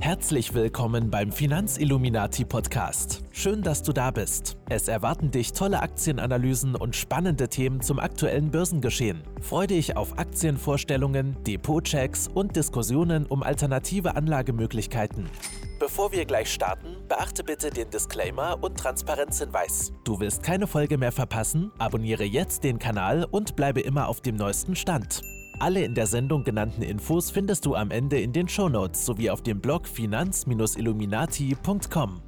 Herzlich willkommen beim Finanzilluminati Podcast. Schön, dass du da bist. Es erwarten dich tolle Aktienanalysen und spannende Themen zum aktuellen Börsengeschehen. Freue dich auf Aktienvorstellungen, Depotchecks und Diskussionen um alternative Anlagemöglichkeiten. Bevor wir gleich starten, beachte bitte den Disclaimer und Transparenzhinweis. Du willst keine Folge mehr verpassen? Abonniere jetzt den Kanal und bleibe immer auf dem neuesten Stand. Alle in der Sendung genannten Infos findest du am Ende in den Shownotes sowie auf dem Blog finanz-illuminati.com.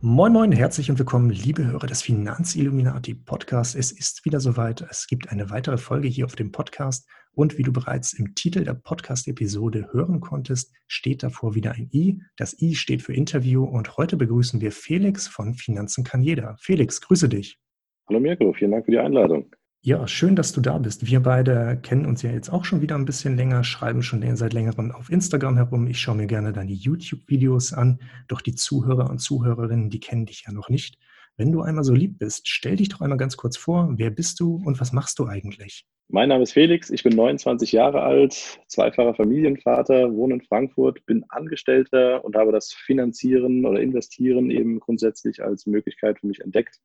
Moin Moin, herzlich und willkommen, liebe Hörer des Finanzilluminati Podcasts. Es ist wieder soweit. Es gibt eine weitere Folge hier auf dem Podcast. Und wie du bereits im Titel der Podcast-Episode hören konntest, steht davor wieder ein I. Das I steht für Interview. Und heute begrüßen wir Felix von Finanzen kann jeder. Felix, grüße dich. Hallo Mirko, vielen Dank für die Einladung. Ja, schön, dass du da bist. Wir beide kennen uns ja jetzt auch schon wieder ein bisschen länger, schreiben schon seit längerem auf Instagram herum. Ich schaue mir gerne deine YouTube-Videos an. Doch die Zuhörer und Zuhörerinnen, die kennen dich ja noch nicht. Wenn du einmal so lieb bist, stell dich doch einmal ganz kurz vor. Wer bist du und was machst du eigentlich? Mein Name ist Felix, ich bin 29 Jahre alt, zweifacher Familienvater, wohne in Frankfurt, bin Angestellter und habe das Finanzieren oder Investieren eben grundsätzlich als Möglichkeit für mich entdeckt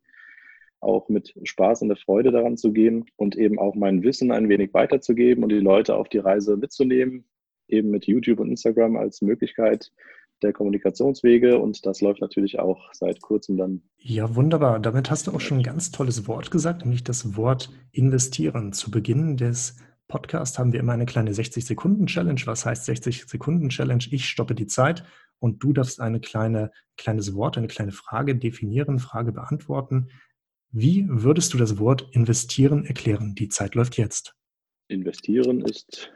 auch mit Spaß und der Freude daran zu gehen und eben auch mein Wissen ein wenig weiterzugeben und die Leute auf die Reise mitzunehmen, eben mit YouTube und Instagram als Möglichkeit der Kommunikationswege und das läuft natürlich auch seit kurzem dann. Ja, wunderbar. Damit hast du auch schon ein ganz tolles Wort gesagt, nämlich das Wort investieren. Zu Beginn des Podcasts haben wir immer eine kleine 60-Sekunden-Challenge. Was heißt 60-Sekunden-Challenge? Ich stoppe die Zeit und du darfst eine kleine, kleines Wort, eine kleine Frage definieren, Frage beantworten. Wie würdest du das Wort investieren erklären? Die Zeit läuft jetzt. Investieren ist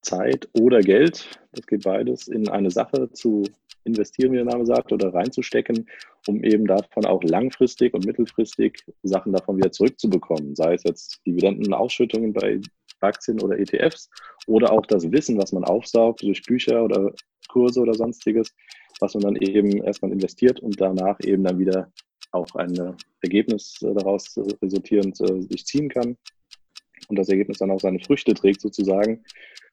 Zeit oder Geld, das geht beides, in eine Sache zu investieren, wie der Name sagt, oder reinzustecken, um eben davon auch langfristig und mittelfristig Sachen davon wieder zurückzubekommen. Sei es jetzt Dividendenausschüttungen bei Aktien oder ETFs oder auch das Wissen, was man aufsaugt durch Bücher oder Kurse oder sonstiges, was man dann eben erstmal investiert und danach eben dann wieder auch ein Ergebnis äh, daraus äh, resultierend äh, sich ziehen kann und das Ergebnis dann auch seine Früchte trägt sozusagen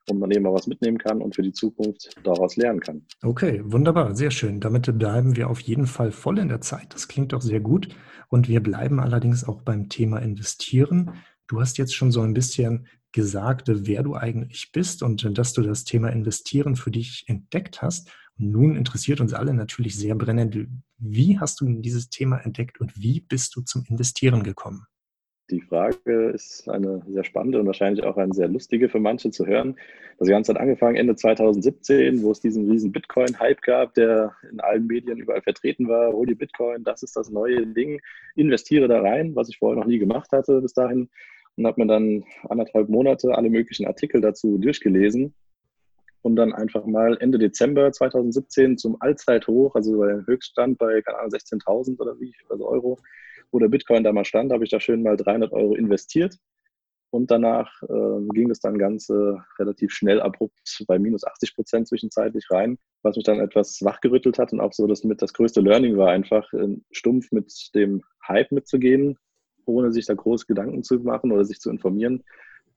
und man eben auch was mitnehmen kann und für die Zukunft daraus lernen kann. Okay, wunderbar, sehr schön. Damit bleiben wir auf jeden Fall voll in der Zeit. Das klingt doch sehr gut. Und wir bleiben allerdings auch beim Thema Investieren. Du hast jetzt schon so ein bisschen gesagt, wer du eigentlich bist und dass du das Thema Investieren für dich entdeckt hast. Nun interessiert uns alle natürlich sehr brennend, wie hast du dieses Thema entdeckt und wie bist du zum Investieren gekommen? Die Frage ist eine sehr spannende und wahrscheinlich auch eine sehr lustige für manche zu hören. Das Ganze hat angefangen Ende 2017, wo es diesen riesen Bitcoin-Hype gab, der in allen Medien überall vertreten war. Hol die Bitcoin, das ist das neue Ding. Investiere da rein, was ich vorher noch nie gemacht hatte bis dahin. Und habe mir dann anderthalb Monate alle möglichen Artikel dazu durchgelesen und dann einfach mal Ende Dezember 2017 zum Allzeithoch, also bei Höchststand bei 16.000 oder wie, also Euro, wo der Bitcoin da mal stand, habe ich da schön mal 300 Euro investiert. Und danach äh, ging es dann ganz äh, relativ schnell abrupt bei minus 80 Prozent zwischenzeitlich rein, was mich dann etwas wachgerüttelt hat und auch so das mit das größte Learning war, einfach äh, stumpf mit dem Hype mitzugehen, ohne sich da groß Gedanken zu machen oder sich zu informieren,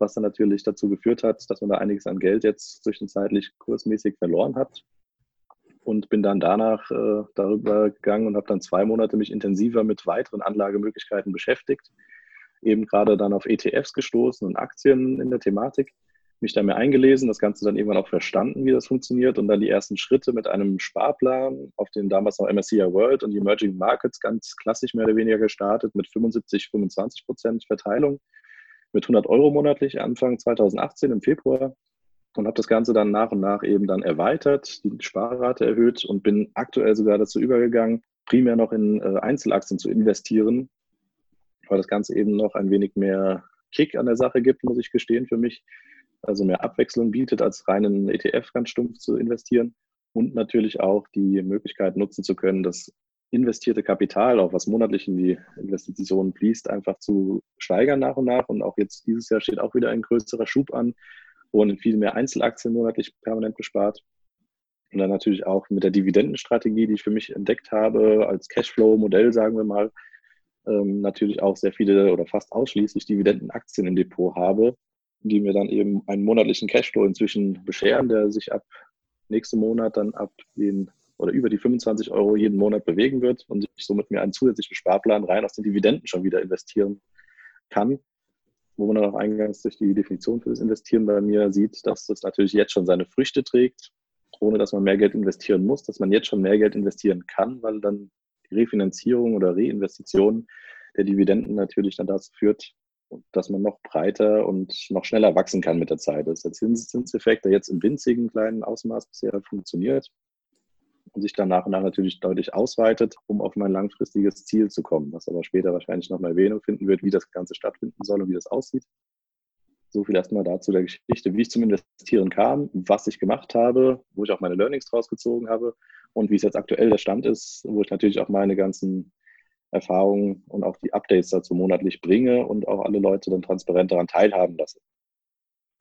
was dann natürlich dazu geführt hat, dass man da einiges an Geld jetzt zwischenzeitlich kursmäßig verloren hat. Und bin dann danach äh, darüber gegangen und habe dann zwei Monate mich intensiver mit weiteren Anlagemöglichkeiten beschäftigt. Eben gerade dann auf ETFs gestoßen und Aktien in der Thematik, mich da mehr eingelesen, das Ganze dann irgendwann auch verstanden, wie das funktioniert und dann die ersten Schritte mit einem Sparplan auf den damals noch MSCI World und die Emerging Markets ganz klassisch mehr oder weniger gestartet mit 75, 25 Prozent Verteilung mit 100 Euro monatlich Anfang 2018 im Februar und habe das Ganze dann nach und nach eben dann erweitert, die Sparrate erhöht und bin aktuell sogar dazu übergegangen, primär noch in äh, Einzelaktien zu investieren, weil das Ganze eben noch ein wenig mehr Kick an der Sache gibt, muss ich gestehen für mich. Also mehr Abwechslung bietet, als reinen ETF ganz stumpf zu investieren und natürlich auch die Möglichkeit nutzen zu können, das investierte Kapital, auch was monatlich in die Investitionen fließt, einfach zu steigern nach und nach. Und auch jetzt dieses Jahr steht auch wieder ein größerer Schub an, wurden viel mehr Einzelaktien monatlich permanent bespart. Und dann natürlich auch mit der Dividendenstrategie, die ich für mich entdeckt habe, als Cashflow-Modell, sagen wir mal, ähm, natürlich auch sehr viele oder fast ausschließlich Dividendenaktien im Depot habe, die mir dann eben einen monatlichen Cashflow inzwischen bescheren, der sich ab nächsten Monat dann ab den oder über die 25 Euro jeden Monat bewegen wird und ich somit mir einen zusätzlichen Sparplan rein aus den Dividenden schon wieder investieren kann, wo man dann auch eingangs durch die Definition für das Investieren bei mir sieht, dass das natürlich jetzt schon seine Früchte trägt, ohne dass man mehr Geld investieren muss, dass man jetzt schon mehr Geld investieren kann, weil dann die Refinanzierung oder Reinvestition der Dividenden natürlich dann dazu führt, dass man noch breiter und noch schneller wachsen kann mit der Zeit. Das ist der Zinseffekt, der jetzt im winzigen kleinen Ausmaß bisher funktioniert und sich dann nach und nach natürlich deutlich ausweitet, um auf mein langfristiges Ziel zu kommen, was aber später wahrscheinlich noch mal Erwähnung finden wird, wie das Ganze stattfinden soll und wie das aussieht. So viel erstmal dazu der Geschichte, wie ich zum Investieren kam, was ich gemacht habe, wo ich auch meine Learnings draus gezogen habe und wie es jetzt aktuell der Stand ist, wo ich natürlich auch meine ganzen Erfahrungen und auch die Updates dazu monatlich bringe und auch alle Leute dann transparent daran teilhaben lasse.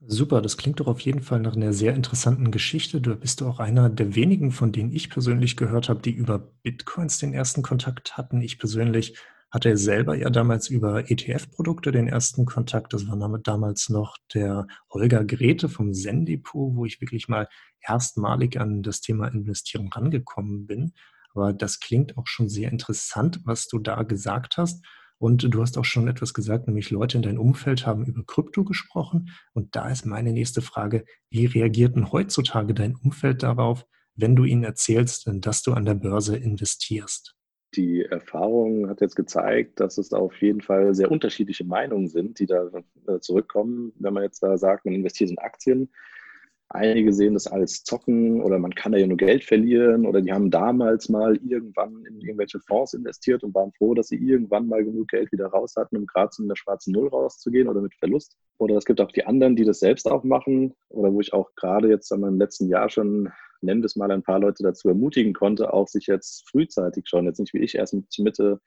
Super, das klingt doch auf jeden Fall nach einer sehr interessanten Geschichte. Du bist auch einer der wenigen, von denen ich persönlich gehört habe, die über Bitcoins den ersten Kontakt hatten. Ich persönlich hatte selber ja damals über ETF-Produkte den ersten Kontakt. Das war damals noch der Holger Grete vom Zen-Depot, wo ich wirklich mal erstmalig an das Thema Investieren rangekommen bin. Aber das klingt auch schon sehr interessant, was du da gesagt hast. Und du hast auch schon etwas gesagt, nämlich Leute in deinem Umfeld haben über Krypto gesprochen. Und da ist meine nächste Frage, wie reagiert denn heutzutage dein Umfeld darauf, wenn du ihnen erzählst, dass du an der Börse investierst? Die Erfahrung hat jetzt gezeigt, dass es auf jeden Fall sehr unterschiedliche Meinungen sind, die da äh, zurückkommen. Wenn man jetzt da sagt, man investiert in Aktien, Einige sehen das als Zocken oder man kann da ja nur Geld verlieren oder die haben damals mal irgendwann in irgendwelche Fonds investiert und waren froh, dass sie irgendwann mal genug Geld wieder raus hatten, um gerade zu einer schwarzen Null rauszugehen oder mit Verlust. Oder es gibt auch die anderen, die das selbst auch machen oder wo ich auch gerade jetzt in meinem letzten Jahr schon, nenne das mal, ein paar Leute dazu ermutigen konnte, auch sich jetzt frühzeitig schon, jetzt nicht wie ich erst mit Mitte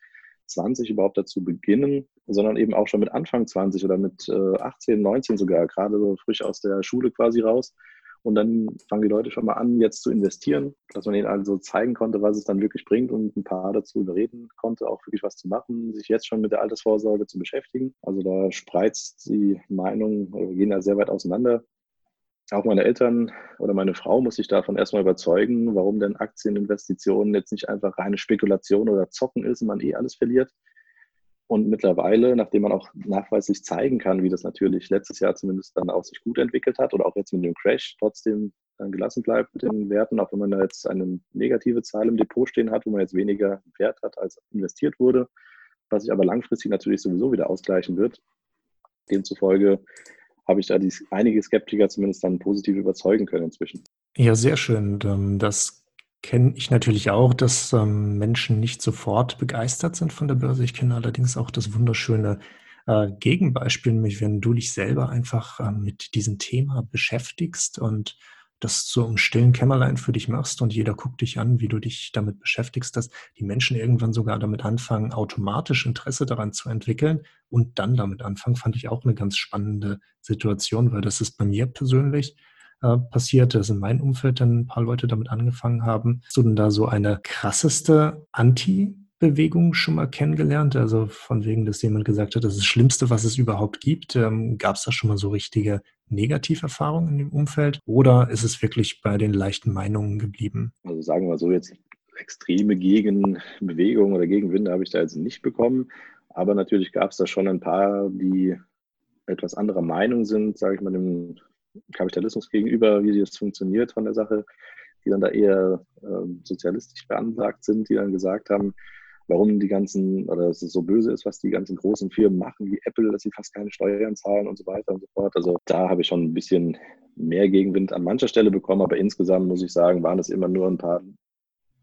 20 überhaupt dazu beginnen, sondern eben auch schon mit Anfang 20 oder mit äh, 18, 19 sogar, gerade so frisch aus der Schule quasi raus. Und dann fangen die Leute schon mal an, jetzt zu investieren, dass man ihnen also zeigen konnte, was es dann wirklich bringt und ein paar dazu überreden konnte, auch wirklich was zu machen, sich jetzt schon mit der Altersvorsorge zu beschäftigen. Also da spreizt die Meinungen, gehen da sehr weit auseinander auch meine Eltern oder meine Frau muss ich davon erstmal überzeugen, warum denn Aktieninvestitionen jetzt nicht einfach reine Spekulation oder Zocken ist und man eh alles verliert. Und mittlerweile, nachdem man auch nachweislich zeigen kann, wie das natürlich letztes Jahr zumindest dann auch sich gut entwickelt hat oder auch jetzt mit dem Crash trotzdem dann gelassen bleibt mit den Werten, auch wenn man da jetzt eine negative Zahl im Depot stehen hat, wo man jetzt weniger Wert hat, als investiert wurde, was sich aber langfristig natürlich sowieso wieder ausgleichen wird. Demzufolge habe ich da einige Skeptiker zumindest dann positiv überzeugen können inzwischen. Ja, sehr schön. Ähm, das kenne ich natürlich auch, dass ähm, Menschen nicht sofort begeistert sind von der Börse. Ich kenne allerdings auch das wunderschöne äh, Gegenbeispiel, nämlich wenn du dich selber einfach äh, mit diesem Thema beschäftigst und das so im stillen Kämmerlein für dich machst und jeder guckt dich an, wie du dich damit beschäftigst, dass die Menschen irgendwann sogar damit anfangen, automatisch Interesse daran zu entwickeln und dann damit anfangen, fand ich auch eine ganz spannende Situation, weil das ist bei mir persönlich äh, passiert, dass in meinem Umfeld dann ein paar Leute damit angefangen haben. Hast du denn da so eine krasseste Anti- Bewegung schon mal kennengelernt? Also von wegen, dass jemand gesagt hat, das ist das Schlimmste, was es überhaupt gibt. Ähm, Gab es da schon mal so richtige Negativerfahrungen in dem Umfeld? Oder ist es wirklich bei den leichten Meinungen geblieben? Also sagen wir so, jetzt extreme Gegenbewegungen oder Gegenwinde habe ich da jetzt nicht bekommen. Aber natürlich gab es da schon ein paar, die etwas anderer Meinung sind, sage ich mal, dem Kapitalismus gegenüber, wie das funktioniert von der Sache, die dann da eher äh, sozialistisch beanlagt sind, die dann gesagt haben, warum die ganzen, oder dass es so böse ist, was die ganzen großen Firmen machen, wie Apple, dass sie fast keine Steuern zahlen und so weiter und so fort. Also da habe ich schon ein bisschen mehr Gegenwind an mancher Stelle bekommen, aber insgesamt muss ich sagen, waren es immer nur ein paar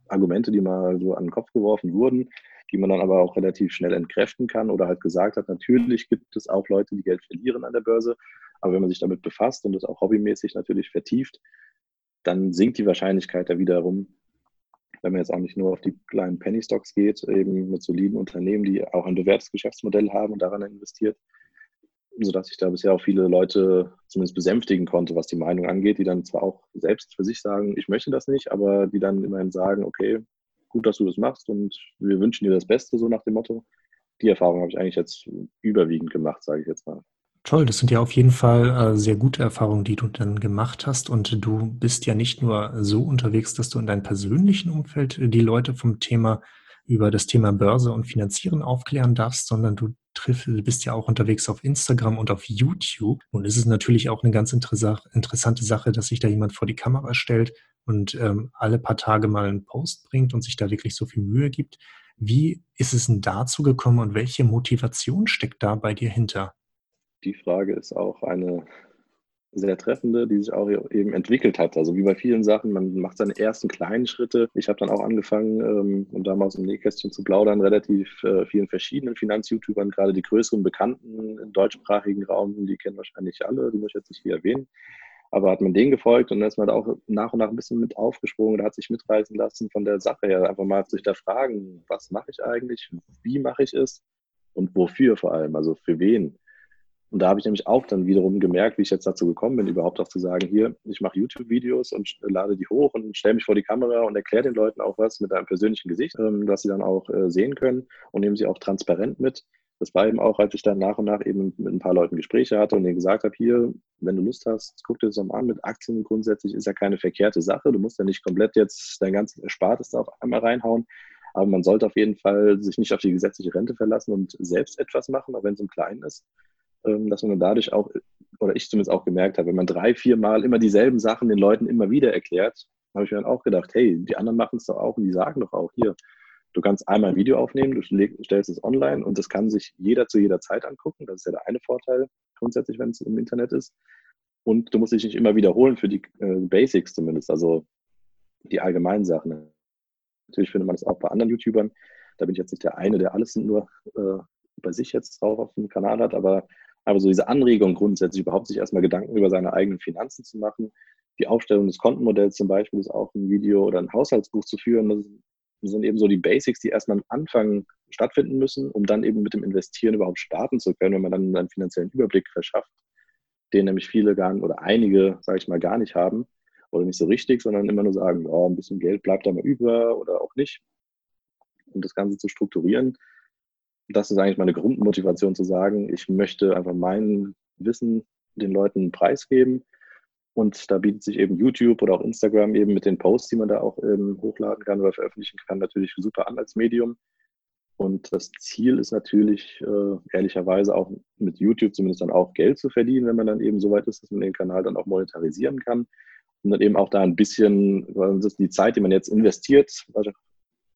Argumente, die mal so an den Kopf geworfen wurden, die man dann aber auch relativ schnell entkräften kann oder halt gesagt hat, natürlich gibt es auch Leute, die Geld verlieren an der Börse, aber wenn man sich damit befasst und das auch hobbymäßig natürlich vertieft, dann sinkt die Wahrscheinlichkeit da wiederum, wenn man jetzt auch nicht nur auf die kleinen Penny Stocks geht, eben mit soliden Unternehmen, die auch ein bewährtes Geschäftsmodell haben und daran investiert, sodass ich da bisher auch viele Leute zumindest besänftigen konnte, was die Meinung angeht, die dann zwar auch selbst für sich sagen, ich möchte das nicht, aber die dann immerhin sagen, okay, gut, dass du das machst und wir wünschen dir das Beste, so nach dem Motto. Die Erfahrung habe ich eigentlich jetzt überwiegend gemacht, sage ich jetzt mal. Toll, das sind ja auf jeden Fall äh, sehr gute Erfahrungen, die du dann gemacht hast. Und du bist ja nicht nur so unterwegs, dass du in deinem persönlichen Umfeld die Leute vom Thema über das Thema Börse und Finanzieren aufklären darfst, sondern du triff, bist ja auch unterwegs auf Instagram und auf YouTube. Und es ist natürlich auch eine ganz interessante Sache, dass sich da jemand vor die Kamera stellt und ähm, alle paar Tage mal einen Post bringt und sich da wirklich so viel Mühe gibt. Wie ist es denn dazu gekommen und welche Motivation steckt da bei dir hinter? Die Frage ist auch eine sehr treffende, die sich auch eben entwickelt hat. Also wie bei vielen Sachen, man macht seine ersten kleinen Schritte. Ich habe dann auch angefangen, ähm, um da mal aus dem Nähkästchen zu plaudern, relativ äh, vielen verschiedenen Finanz-YouTubern, gerade die größeren Bekannten im deutschsprachigen Raum, die kennen wahrscheinlich alle, die muss ich jetzt nicht hier erwähnen. Aber hat man denen gefolgt und dann ist man da auch nach und nach ein bisschen mit aufgesprungen oder hat sich mitreißen lassen von der Sache her. Einfach mal sich da fragen, was mache ich eigentlich, wie mache ich es und wofür vor allem, also für wen. Und da habe ich nämlich auch dann wiederum gemerkt, wie ich jetzt dazu gekommen bin, überhaupt auch zu sagen, hier, ich mache YouTube-Videos und lade die hoch und stelle mich vor die Kamera und erkläre den Leuten auch was mit einem persönlichen Gesicht, ähm, dass sie dann auch äh, sehen können und nehmen sie auch transparent mit. Das war eben auch, als ich dann nach und nach eben mit ein paar Leuten Gespräche hatte und denen gesagt habe, hier, wenn du Lust hast, guck dir das mal an mit Aktien grundsätzlich ist ja keine verkehrte Sache. Du musst ja nicht komplett jetzt dein ganzes Erspartes da auf einmal reinhauen. Aber man sollte auf jeden Fall sich nicht auf die gesetzliche Rente verlassen und selbst etwas machen, auch wenn es im Kleinen ist. Ähm, dass man dadurch auch, oder ich zumindest auch gemerkt habe, wenn man drei, vier Mal immer dieselben Sachen den Leuten immer wieder erklärt, habe ich mir dann auch gedacht, hey, die anderen machen es doch auch und die sagen doch auch hier, du kannst einmal ein Video aufnehmen, du stellst es online und das kann sich jeder zu jeder Zeit angucken. Das ist ja der eine Vorteil grundsätzlich, wenn es im Internet ist. Und du musst dich nicht immer wiederholen für die äh, Basics zumindest, also die allgemeinen Sachen. Natürlich findet man das auch bei anderen YouTubern. Da bin ich jetzt nicht der eine, der alles nur äh, bei sich jetzt drauf auf dem Kanal hat, aber aber so diese Anregung grundsätzlich überhaupt sich erstmal Gedanken über seine eigenen Finanzen zu machen. Die Aufstellung des Kontenmodells zum Beispiel ist auch ein Video oder ein Haushaltsbuch zu führen. Das sind eben so die Basics, die erstmal am Anfang stattfinden müssen, um dann eben mit dem Investieren überhaupt starten zu können, wenn man dann einen finanziellen Überblick verschafft, den nämlich viele gar nicht, oder einige, sage ich mal, gar nicht haben oder nicht so richtig, sondern immer nur sagen, oh, ein bisschen Geld bleibt da mal über oder auch nicht. Um das Ganze zu strukturieren, das ist eigentlich meine Grundmotivation zu sagen, ich möchte einfach mein Wissen den Leuten preisgeben. Und da bietet sich eben YouTube oder auch Instagram eben mit den Posts, die man da auch ähm, hochladen kann oder veröffentlichen kann, natürlich super an als Medium. Und das Ziel ist natürlich äh, ehrlicherweise auch mit YouTube zumindest dann auch Geld zu verdienen, wenn man dann eben so weit ist, dass man den Kanal dann auch monetarisieren kann. Und dann eben auch da ein bisschen, weil das die Zeit, die man jetzt investiert,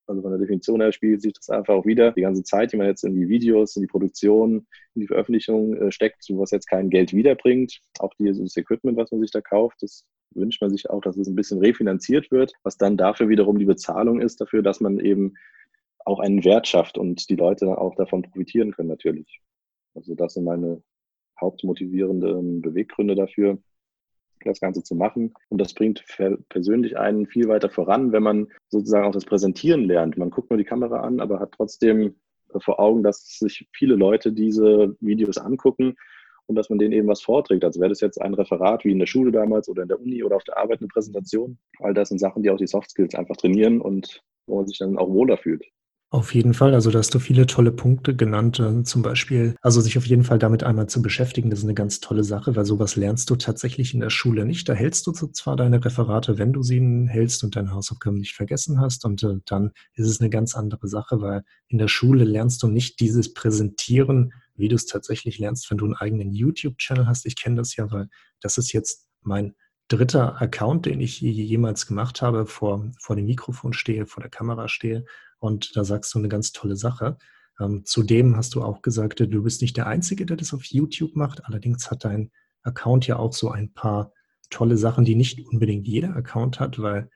also von der Definition her spiegelt sich das einfach auch wieder. Die ganze Zeit, die man jetzt in die Videos, in die Produktion, in die Veröffentlichung äh, steckt, was jetzt kein Geld wiederbringt. Auch dieses Equipment, was man sich da kauft, das wünscht man sich auch, dass es ein bisschen refinanziert wird, was dann dafür wiederum die Bezahlung ist, dafür, dass man eben auch einen Wert schafft und die Leute dann auch davon profitieren können natürlich. Also das sind meine hauptmotivierenden Beweggründe dafür das Ganze zu machen. Und das bringt persönlich einen viel weiter voran, wenn man sozusagen auch das Präsentieren lernt. Man guckt nur die Kamera an, aber hat trotzdem vor Augen, dass sich viele Leute diese Videos angucken und dass man denen eben was vorträgt. Also wäre das jetzt ein Referat wie in der Schule damals oder in der Uni oder auf der Arbeit eine Präsentation. All das sind Sachen, die auch die Soft Skills einfach trainieren und wo man sich dann auch wohler fühlt. Auf jeden Fall, also da hast du viele tolle Punkte genannt, äh, zum Beispiel, also sich auf jeden Fall damit einmal zu beschäftigen, das ist eine ganz tolle Sache, weil sowas lernst du tatsächlich in der Schule nicht. Da hältst du zwar deine Referate, wenn du sie hältst und deine Hausaufgaben nicht vergessen hast und äh, dann ist es eine ganz andere Sache, weil in der Schule lernst du nicht dieses Präsentieren, wie du es tatsächlich lernst, wenn du einen eigenen YouTube-Channel hast. Ich kenne das ja, weil das ist jetzt mein dritter Account, den ich jemals gemacht habe, vor, vor dem Mikrofon stehe, vor der Kamera stehe und da sagst du eine ganz tolle Sache. Ähm, zudem hast du auch gesagt, du bist nicht der Einzige, der das auf YouTube macht. Allerdings hat dein Account ja auch so ein paar tolle Sachen, die nicht unbedingt jeder Account hat, weil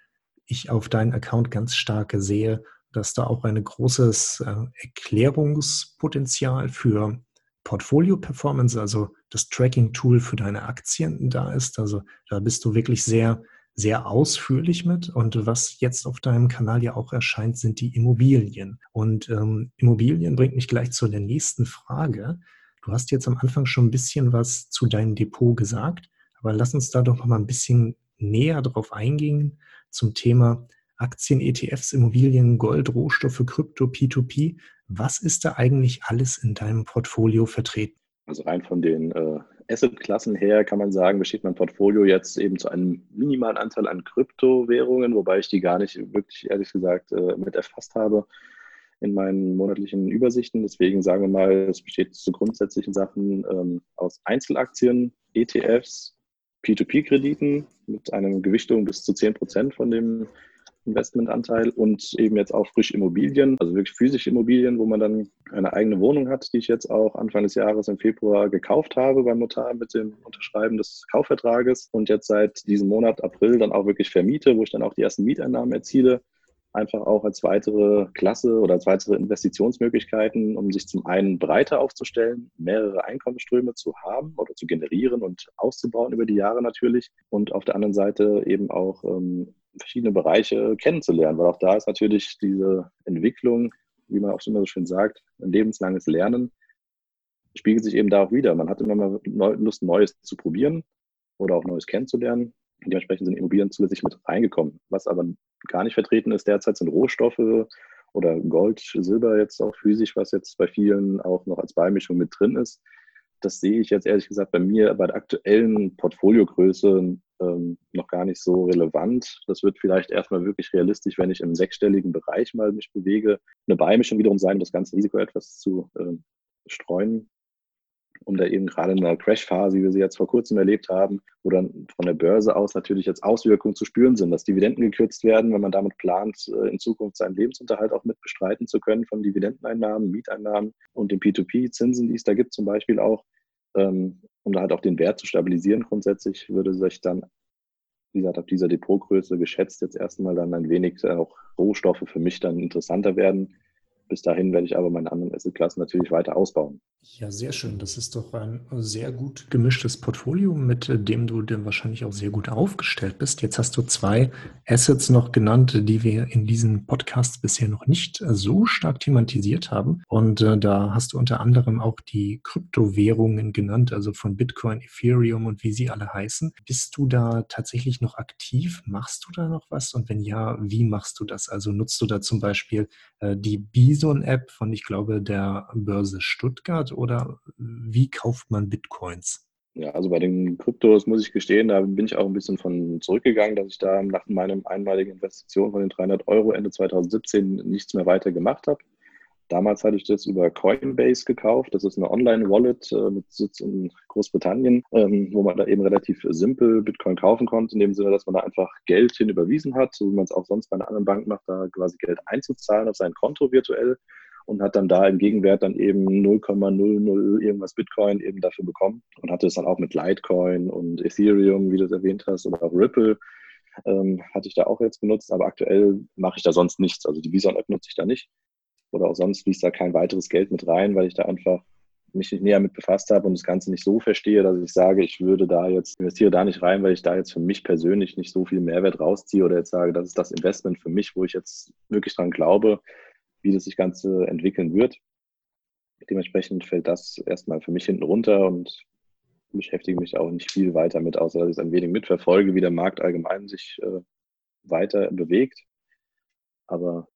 ich auf deinen Account ganz stark sehe, dass da auch ein großes äh, Erklärungspotenzial für Portfolio-Performance, also das Tracking-Tool für deine Aktien da ist. Also da bist du wirklich sehr sehr ausführlich mit. Und was jetzt auf deinem Kanal ja auch erscheint, sind die Immobilien. Und ähm, Immobilien bringt mich gleich zu der nächsten Frage. Du hast jetzt am Anfang schon ein bisschen was zu deinem Depot gesagt, aber lass uns da doch noch mal ein bisschen näher drauf eingehen zum Thema Aktien, ETFs, Immobilien, Gold, Rohstoffe, Krypto, P2P. Was ist da eigentlich alles in deinem Portfolio vertreten? Also rein von den äh, Asset-Klassen her kann man sagen, besteht mein Portfolio jetzt eben zu einem minimalen Anteil an Kryptowährungen, wobei ich die gar nicht wirklich, ehrlich gesagt, äh, mit erfasst habe in meinen monatlichen Übersichten. Deswegen sagen wir mal, es besteht zu grundsätzlichen Sachen ähm, aus Einzelaktien, ETFs, P2P-Krediten mit einer Gewichtung bis zu 10 Prozent von dem Investmentanteil und eben jetzt auch frisch Immobilien, also wirklich physische Immobilien, wo man dann eine eigene Wohnung hat, die ich jetzt auch Anfang des Jahres im Februar gekauft habe beim Notar mit dem Unterschreiben des Kaufvertrages und jetzt seit diesem Monat April dann auch wirklich vermiete, wo ich dann auch die ersten Mieteinnahmen erziele. Einfach auch als weitere Klasse oder als weitere Investitionsmöglichkeiten, um sich zum einen breiter aufzustellen, mehrere Einkommensströme zu haben oder zu generieren und auszubauen über die Jahre natürlich und auf der anderen Seite eben auch ähm, verschiedene Bereiche kennenzulernen, weil auch da ist natürlich diese Entwicklung, wie man auch immer so schön sagt, ein lebenslanges Lernen, spiegelt sich eben da auch wieder. Man hat immer mal Lust, Neues zu probieren oder auch Neues kennenzulernen. Und dementsprechend sind Immobilien zusätzlich mit reingekommen. Was aber gar nicht vertreten ist derzeit sind Rohstoffe oder Gold, Silber jetzt auch physisch, was jetzt bei vielen auch noch als Beimischung mit drin ist. Das sehe ich jetzt ehrlich gesagt bei mir bei der aktuellen Portfoliogröße ähm, noch gar nicht so relevant. Das wird vielleicht erstmal wirklich realistisch, wenn ich im sechsstelligen Bereich mal mich bewege. Eine Beimischung wiederum sein, das ganze Risiko etwas zu äh, streuen um da eben gerade in einer Crash-Phase, wie wir sie jetzt vor kurzem erlebt haben, wo dann von der Börse aus natürlich jetzt Auswirkungen zu spüren sind, dass Dividenden gekürzt werden, wenn man damit plant, äh, in Zukunft seinen Lebensunterhalt auch mit bestreiten zu können von Dividendeneinnahmen, Mieteinnahmen und den P2P-Zinsen, die es da gibt zum Beispiel auch, ähm, um da halt auch den Wert zu stabilisieren grundsätzlich, würde sich dann wie gesagt, ab dieser Depotgröße geschätzt jetzt erstmal dann ein wenig auch Rohstoffe für mich dann interessanter werden, bis dahin werde ich aber meine anderen Assetklassen natürlich weiter ausbauen. Ja, sehr schön. Das ist doch ein sehr gut gemischtes Portfolio, mit dem du dann wahrscheinlich auch sehr gut aufgestellt bist. Jetzt hast du zwei Assets noch genannt, die wir in diesem Podcast bisher noch nicht so stark thematisiert haben. Und äh, da hast du unter anderem auch die Kryptowährungen genannt, also von Bitcoin, Ethereum und wie sie alle heißen. Bist du da tatsächlich noch aktiv? Machst du da noch was? Und wenn ja, wie machst du das? Also nutzt du da zum Beispiel äh, die Bison-App von, ich glaube, der Börse Stuttgart oder wie kauft man Bitcoins? Ja, also bei den Kryptos muss ich gestehen, da bin ich auch ein bisschen von zurückgegangen, dass ich da nach meinem einmaligen Investition von den 300 Euro Ende 2017 nichts mehr weiter gemacht habe. Damals hatte ich das über Coinbase gekauft. Das ist eine Online-Wallet äh, mit Sitz in Großbritannien, ähm, wo man da eben relativ simpel Bitcoin kaufen konnte, in dem Sinne, dass man da einfach Geld hin überwiesen hat, so wie man es auch sonst bei einer anderen Bank macht, da quasi Geld einzuzahlen auf sein Konto virtuell und hat dann da im Gegenwert dann eben 0,00 irgendwas Bitcoin eben dafür bekommen und hatte es dann auch mit Litecoin und Ethereum, wie du es erwähnt hast, oder auch Ripple. Ähm, hatte ich da auch jetzt benutzt, aber aktuell mache ich da sonst nichts. Also die Visa-App nutze ich da nicht. Oder auch sonst fließt da kein weiteres Geld mit rein, weil ich da einfach mich nicht näher mit befasst habe und das Ganze nicht so verstehe, dass ich sage, ich würde da jetzt, investiere da nicht rein, weil ich da jetzt für mich persönlich nicht so viel Mehrwert rausziehe oder jetzt sage, das ist das Investment für mich, wo ich jetzt wirklich dran glaube, wie das sich Ganze entwickeln wird. Dementsprechend fällt das erstmal für mich hinten runter und beschäftige mich auch nicht viel weiter mit, außer dass ich es ein wenig mitverfolge, wie der Markt allgemein sich äh, weiter bewegt. Aber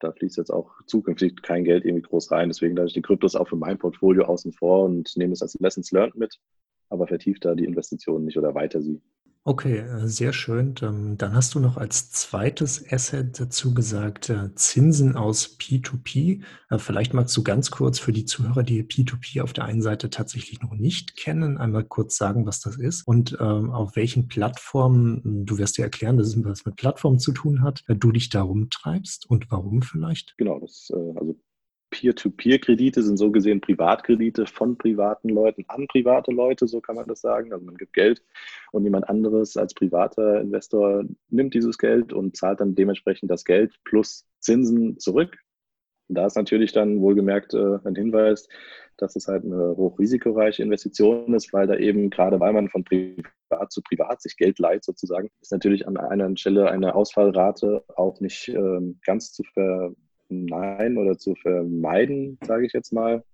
da fließt jetzt auch zukünftig kein Geld irgendwie groß rein. Deswegen lasse ich die Kryptos auch für mein Portfolio außen vor und nehme es als Lessons Learned mit, aber vertieft da die Investitionen nicht oder weiter sie. Okay, äh, sehr schön. Ähm, dann hast du noch als zweites Asset dazu gesagt, äh, Zinsen aus P2P. Äh, vielleicht magst du ganz kurz für die Zuhörer, die P2P auf der einen Seite tatsächlich noch nicht kennen, einmal kurz sagen, was das ist und ähm, auf welchen Plattformen, du wirst dir erklären, dass es was mit Plattformen zu tun hat, du dich da rumtreibst und warum vielleicht? Genau, das, also Peer-to-Peer-Kredite sind so gesehen Privatkredite von privaten Leuten an private Leute, so kann man das sagen. Also man gibt Geld und jemand anderes als privater Investor nimmt dieses Geld und zahlt dann dementsprechend das Geld plus Zinsen zurück. Und da ist natürlich dann wohlgemerkt äh, ein Hinweis, dass es halt eine hochrisikoreiche Investition ist, weil da eben gerade weil man von privat zu privat sich Geld leiht sozusagen, ist natürlich an einer Stelle eine Ausfallrate auch nicht ähm, ganz zu ver Nein oder zu vermeiden, sage ich jetzt mal.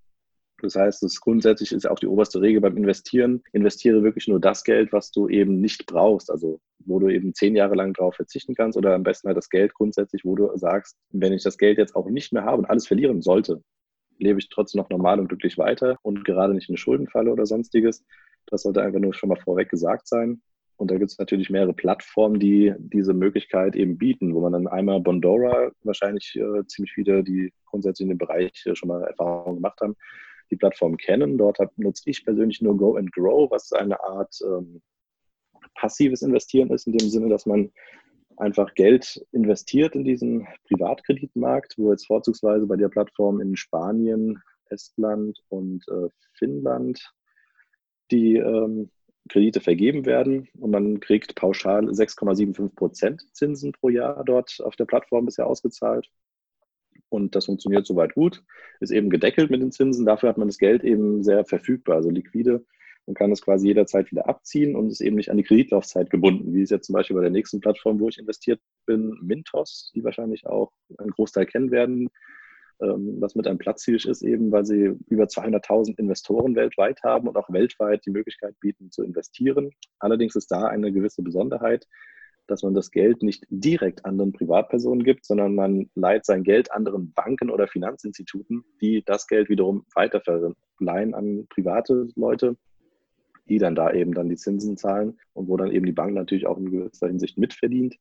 Das heißt, das grundsätzlich ist auch die oberste Regel beim Investieren. Investiere wirklich nur das Geld, was du eben nicht brauchst. Also wo du eben zehn Jahre lang darauf verzichten kannst oder am besten halt das Geld grundsätzlich, wo du sagst, wenn ich das Geld jetzt auch nicht mehr habe und alles verlieren sollte, lebe ich trotzdem noch normal und glücklich weiter und gerade nicht in eine Schuldenfalle oder sonstiges. Das sollte einfach nur schon mal vorweg gesagt sein. Und da gibt es natürlich mehrere Plattformen, die diese Möglichkeit eben bieten, wo man dann einmal Bondora, wahrscheinlich äh, ziemlich viele, die grundsätzlich in dem Bereich äh, schon mal Erfahrungen gemacht haben, die Plattform kennen. Dort nutze ich persönlich nur Go and Grow, was eine Art ähm, passives Investieren ist, in dem Sinne, dass man einfach Geld investiert in diesen Privatkreditmarkt, wo jetzt vorzugsweise bei der Plattform in Spanien, Estland und äh, Finnland die ähm, Kredite vergeben werden und man kriegt pauschal 6,75 Prozent Zinsen pro Jahr dort auf der Plattform bisher ausgezahlt. Und das funktioniert soweit gut, ist eben gedeckelt mit den Zinsen. Dafür hat man das Geld eben sehr verfügbar, also liquide und kann es quasi jederzeit wieder abziehen und ist eben nicht an die Kreditlaufzeit gebunden, wie es jetzt zum Beispiel bei der nächsten Plattform, wo ich investiert bin, Mintos, die wahrscheinlich auch einen Großteil kennen werden, was mit einem Platzhirsch ist, eben weil sie über 200.000 Investoren weltweit haben und auch weltweit die Möglichkeit bieten zu investieren. Allerdings ist da eine gewisse Besonderheit, dass man das Geld nicht direkt anderen Privatpersonen gibt, sondern man leiht sein Geld anderen Banken oder Finanzinstituten, die das Geld wiederum weiter verleihen an private Leute, die dann da eben dann die Zinsen zahlen und wo dann eben die Bank natürlich auch in gewisser Hinsicht mitverdient.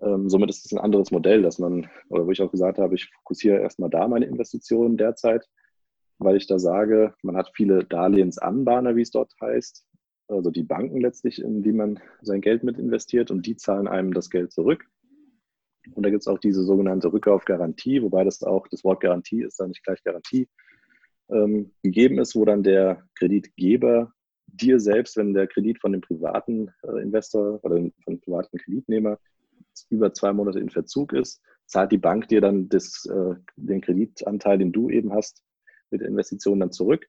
Ähm, somit ist es ein anderes Modell, dass man, oder wo ich auch gesagt habe, ich fokussiere erstmal da meine Investitionen derzeit, weil ich da sage, man hat viele Darlehensanbahner, wie es dort heißt, also die Banken letztlich, in die man sein Geld mit investiert und die zahlen einem das Geld zurück. Und da gibt es auch diese sogenannte Rückkaufgarantie, wobei das auch, das Wort Garantie ist da nicht gleich Garantie, ähm, gegeben ist, wo dann der Kreditgeber dir selbst, wenn der Kredit von dem privaten äh, Investor oder von dem privaten Kreditnehmer über zwei Monate in Verzug ist, zahlt die Bank dir dann das, äh, den Kreditanteil, den du eben hast, mit der Investition dann zurück,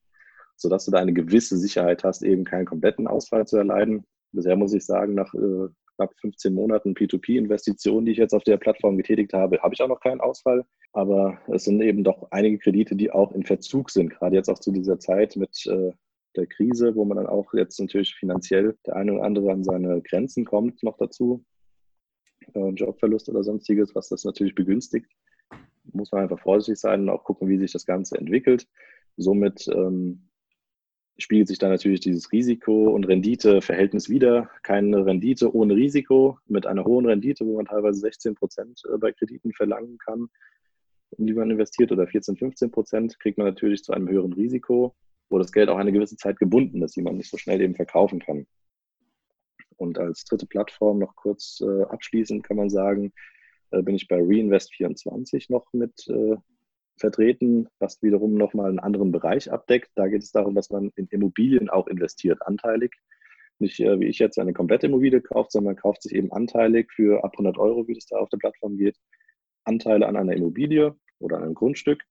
sodass du da eine gewisse Sicherheit hast, eben keinen kompletten Ausfall zu erleiden. Bisher muss ich sagen, nach äh, knapp 15 Monaten P2P-Investitionen, die ich jetzt auf der Plattform getätigt habe, habe ich auch noch keinen Ausfall. Aber es sind eben doch einige Kredite, die auch in Verzug sind, gerade jetzt auch zu dieser Zeit mit äh, der Krise, wo man dann auch jetzt natürlich finanziell der eine oder andere an seine Grenzen kommt, noch dazu äh, Jobverlust oder sonstiges, was das natürlich begünstigt. Muss man einfach vorsichtig sein und auch gucken, wie sich das Ganze entwickelt. Somit ähm, spiegelt sich dann natürlich dieses Risiko- und Rendite-Verhältnis wieder. Keine Rendite ohne Risiko mit einer hohen Rendite, wo man teilweise 16 Prozent äh, bei Krediten verlangen kann, in die man investiert, oder 14, 15 Prozent, kriegt man natürlich zu einem höheren Risiko, wo das Geld auch eine gewisse Zeit gebunden ist, die man nicht so schnell eben verkaufen kann. Und als dritte Plattform noch kurz äh, abschließend kann man sagen, äh, bin ich bei Reinvest24 noch mit äh, vertreten, was wiederum nochmal einen anderen Bereich abdeckt. Da geht es darum, dass man in Immobilien auch investiert, anteilig. Nicht äh, wie ich jetzt eine komplette Immobilie kauft, sondern man kauft sich eben anteilig für ab 100 Euro, wie das da auf der Plattform geht, Anteile an einer Immobilie oder an einem Grundstück.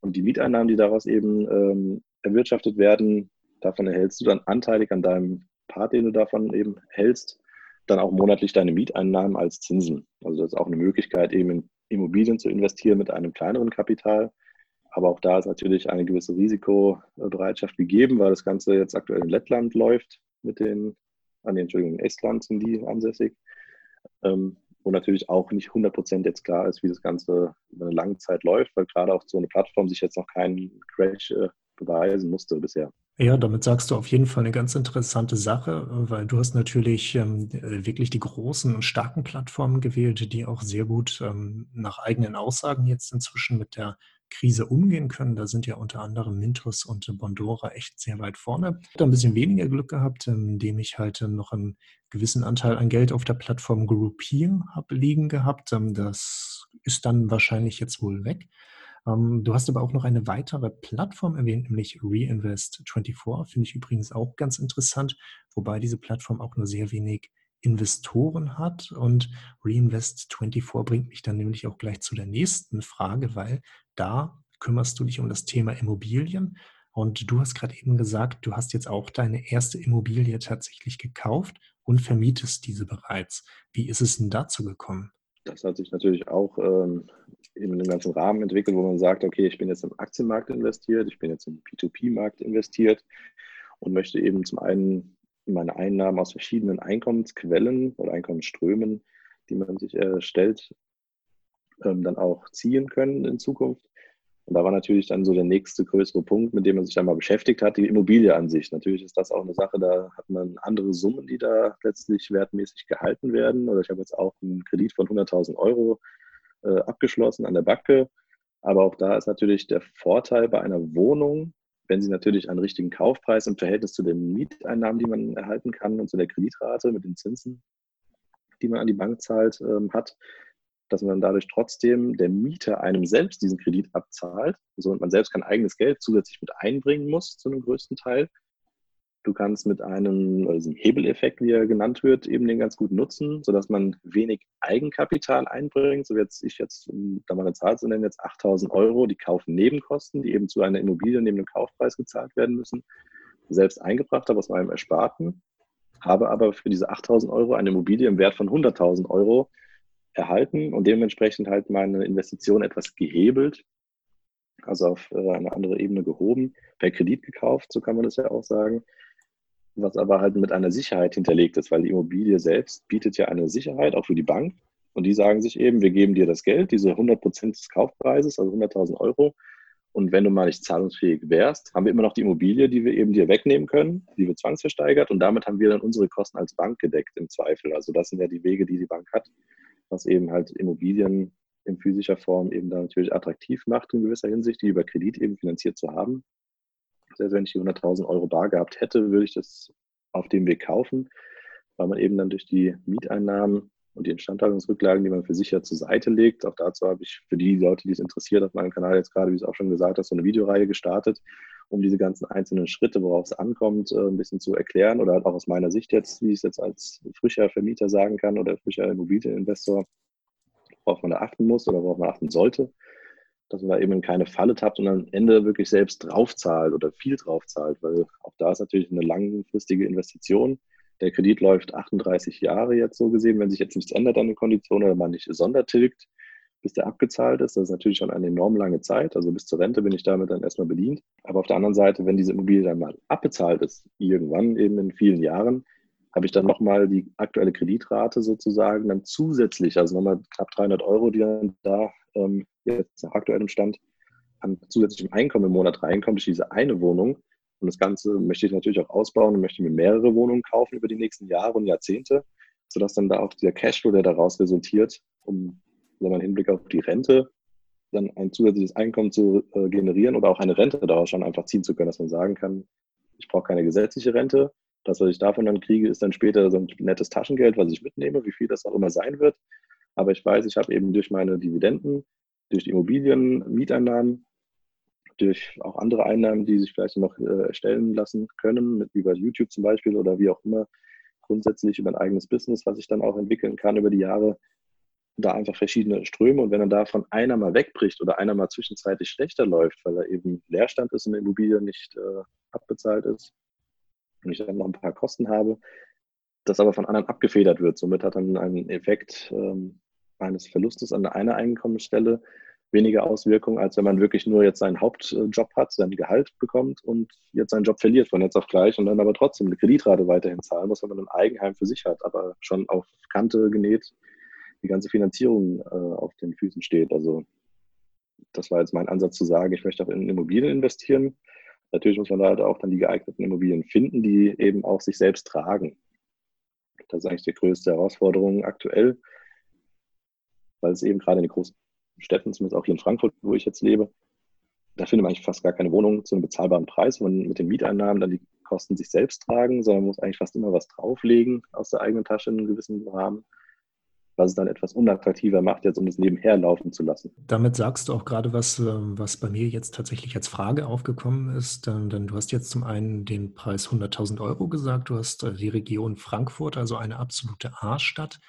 Und die Mieteinnahmen, die daraus eben ähm, erwirtschaftet werden, davon erhältst du dann anteilig an deinem Part, den du davon eben hältst, dann auch monatlich deine Mieteinnahmen als Zinsen. Also das ist auch eine Möglichkeit, eben in Immobilien zu investieren mit einem kleineren Kapital. Aber auch da ist natürlich eine gewisse Risikobereitschaft gegeben, weil das Ganze jetzt aktuell in Lettland läuft mit den, an ah, Entschuldigung, in Estland sind die ansässig. Ähm, wo natürlich auch nicht 100% jetzt klar ist, wie das Ganze über eine lange Zeit läuft, weil gerade auch so eine Plattform sich jetzt noch keinen Crash äh, beweisen musste bisher. Ja, damit sagst du auf jeden Fall eine ganz interessante Sache, weil du hast natürlich ähm, wirklich die großen und starken Plattformen gewählt, die auch sehr gut ähm, nach eigenen Aussagen jetzt inzwischen mit der Krise umgehen können. Da sind ja unter anderem Mintos und Bondora echt sehr weit vorne. Ich habe ein bisschen weniger Glück gehabt, indem ich halt noch einen gewissen Anteil an Geld auf der Plattform Groupier habe liegen gehabt. Ähm, das ist dann wahrscheinlich jetzt wohl weg. Ähm, du hast aber auch noch eine weitere Plattform erwähnt, nämlich Reinvest24. Finde ich übrigens auch ganz interessant, wobei diese Plattform auch nur sehr wenig Investoren hat. Und Reinvest24 bringt mich dann nämlich auch gleich zu der nächsten Frage, weil da kümmerst du dich um das Thema Immobilien. Und du hast gerade eben gesagt, du hast jetzt auch deine erste Immobilie tatsächlich gekauft und vermietest diese bereits. Wie ist es denn dazu gekommen? Das hat sich natürlich auch ähm, in dem ganzen Rahmen entwickelt, wo man sagt, okay, ich bin jetzt im Aktienmarkt investiert, ich bin jetzt im P2P-Markt investiert und möchte eben zum einen meine Einnahmen aus verschiedenen Einkommensquellen oder Einkommensströmen, die man sich erstellt, ähm, dann auch ziehen können in Zukunft. Und da war natürlich dann so der nächste größere Punkt, mit dem man sich dann mal beschäftigt hat, die Immobilie an sich. Natürlich ist das auch eine Sache, da hat man andere Summen, die da letztlich wertmäßig gehalten werden. Oder ich habe jetzt auch einen Kredit von 100.000 Euro äh, abgeschlossen an der Backe. Aber auch da ist natürlich der Vorteil bei einer Wohnung, wenn sie natürlich einen richtigen Kaufpreis im Verhältnis zu den Mieteinnahmen, die man erhalten kann und zu der Kreditrate mit den Zinsen, die man an die Bank zahlt, ähm, hat, dass man dadurch trotzdem der Mieter einem selbst diesen Kredit abzahlt, so man selbst kein eigenes Geld zusätzlich mit einbringen muss zu einem größten Teil. Du kannst mit einem also Hebeleffekt, wie er genannt wird, eben den ganz gut nutzen, sodass man wenig Eigenkapital einbringt. So jetzt ich jetzt, um da mal eine Zahl zu nennen, jetzt 8000 Euro, die Kaufnebenkosten, die eben zu einer Immobilie neben dem Kaufpreis gezahlt werden müssen, selbst eingebracht habe aus meinem Ersparten, habe aber für diese 8000 Euro eine Immobilie im Wert von 100.000 Euro erhalten und dementsprechend halt meine Investition etwas gehebelt, also auf äh, eine andere Ebene gehoben, per Kredit gekauft, so kann man das ja auch sagen, was aber halt mit einer Sicherheit hinterlegt ist, weil die Immobilie selbst bietet ja eine Sicherheit auch für die Bank und die sagen sich eben, wir geben dir das Geld, diese 100 Prozent des Kaufpreises, also 100.000 Euro und wenn du mal nicht zahlungsfähig wärst, haben wir immer noch die Immobilie, die wir eben dir wegnehmen können, die wird zwangsversteigert und damit haben wir dann unsere Kosten als Bank gedeckt im Zweifel. Also das sind ja die Wege, die die Bank hat, was eben halt Immobilien in physischer Form eben da natürlich attraktiv macht in gewisser Hinsicht, die über Kredit eben finanziert zu haben. Selbst wenn ich die 100.000 Euro bar gehabt hätte, würde ich das auf dem Weg kaufen, weil man eben dann durch die Mieteinnahmen und die Instandhaltungsrücklagen, die man für sich ja zur Seite legt, auch dazu habe ich für die Leute, die es interessiert, auf meinem Kanal jetzt gerade, wie es auch schon gesagt hast, so eine Videoreihe gestartet, um diese ganzen einzelnen Schritte, worauf es ankommt, äh, ein bisschen zu erklären oder halt auch aus meiner Sicht jetzt, wie ich es jetzt als frischer Vermieter sagen kann oder frischer Immobilieninvestor, worauf man da achten muss oder worauf man achten sollte, dass man da eben keine Falle tappt und am Ende wirklich selbst draufzahlt oder viel draufzahlt, weil auch da ist natürlich eine langfristige Investition. Der Kredit läuft 38 Jahre jetzt so gesehen, wenn sich jetzt nichts ändert an den Konditionen oder man nicht sondertilgt, bis der abgezahlt ist. Das ist natürlich schon eine enorm lange Zeit. Also bis zur Rente bin ich damit dann erstmal bedient. Aber auf der anderen Seite, wenn diese Immobilie dann mal abbezahlt ist, irgendwann eben in vielen Jahren, habe ich dann nochmal die aktuelle Kreditrate sozusagen dann zusätzlich, also nochmal knapp 300 Euro, die dann da ähm, jetzt nach aktuellem Stand an zusätzlichem Einkommen im Monat reinkommt durch diese eine Wohnung. Und das Ganze möchte ich natürlich auch ausbauen und möchte mir mehrere Wohnungen kaufen über die nächsten Jahre und Jahrzehnte, sodass dann da auch dieser Cashflow, der daraus resultiert, um wenn man Hinblick auf die Rente dann ein zusätzliches Einkommen zu äh, generieren oder auch eine Rente daraus schon einfach ziehen zu können, dass man sagen kann, ich brauche keine gesetzliche Rente. Das, was ich davon dann kriege, ist dann später so ein nettes Taschengeld, was ich mitnehme, wie viel das auch immer sein wird. Aber ich weiß, ich habe eben durch meine Dividenden, durch die Immobilien, Mieteinnahmen, durch auch andere Einnahmen, die sich vielleicht noch äh, erstellen lassen können, mit, bei YouTube zum Beispiel oder wie auch immer, grundsätzlich über ein eigenes Business, was ich dann auch entwickeln kann über die Jahre, da einfach verschiedene Ströme und wenn dann davon einer mal wegbricht oder einer mal zwischenzeitlich schlechter läuft, weil er eben Leerstand ist und die Immobilie nicht äh, abbezahlt ist und ich dann noch ein paar Kosten habe, das aber von anderen abgefedert wird. Somit hat dann ein Effekt ähm, eines Verlustes an einer Einkommensstelle weniger Auswirkungen, als wenn man wirklich nur jetzt seinen Hauptjob hat, sein Gehalt bekommt und jetzt seinen Job verliert von jetzt auf gleich und dann aber trotzdem eine Kreditrate weiterhin zahlen muss, wenn man ein Eigenheim für sich hat, aber schon auf Kante genäht die ganze Finanzierung äh, auf den Füßen steht. Also das war jetzt mein Ansatz zu sagen, ich möchte auch in Immobilien investieren. Natürlich muss man da halt auch dann die geeigneten Immobilien finden, die eben auch sich selbst tragen. Das ist eigentlich die größte Herausforderung aktuell, weil es eben gerade in den großen Städten, zumindest auch hier in Frankfurt, wo ich jetzt lebe, da findet man eigentlich fast gar keine Wohnung zu einem bezahlbaren Preis, wo man mit den Mieteinnahmen dann die Kosten sich selbst tragen, sondern man muss eigentlich fast immer was drauflegen aus der eigenen Tasche in einem gewissen Rahmen was es dann etwas unattraktiver macht, jetzt um es nebenher laufen zu lassen. Damit sagst du auch gerade was, ähm, was bei mir jetzt tatsächlich als Frage aufgekommen ist. Denn, denn du hast jetzt zum einen den Preis 100.000 Euro gesagt, du hast äh, die Region Frankfurt, also eine absolute A-Stadt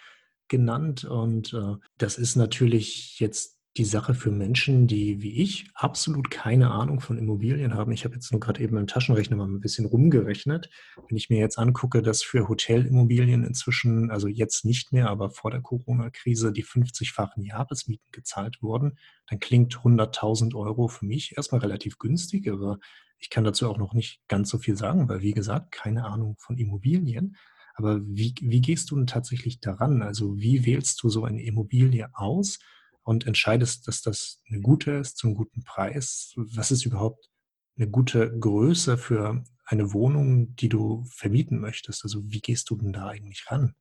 genannt. Und äh, das ist natürlich jetzt die Sache für Menschen, die wie ich absolut keine Ahnung von Immobilien haben. Ich habe jetzt nur gerade eben im Taschenrechner mal ein bisschen rumgerechnet. Wenn ich mir jetzt angucke, dass für Hotelimmobilien inzwischen, also jetzt nicht mehr, aber vor der Corona-Krise die 50-fachen Jahresmieten gezahlt wurden, dann klingt 100.000 Euro für mich erstmal relativ günstig, aber ich kann dazu auch noch nicht ganz so viel sagen, weil wie gesagt, keine Ahnung von Immobilien. Aber wie, wie gehst du denn tatsächlich daran? Also wie wählst du so eine Immobilie aus? und entscheidest, dass das eine gute ist zum guten Preis? Was ist überhaupt eine gute Größe für eine Wohnung, die du vermieten möchtest? Also wie gehst du denn da eigentlich ran?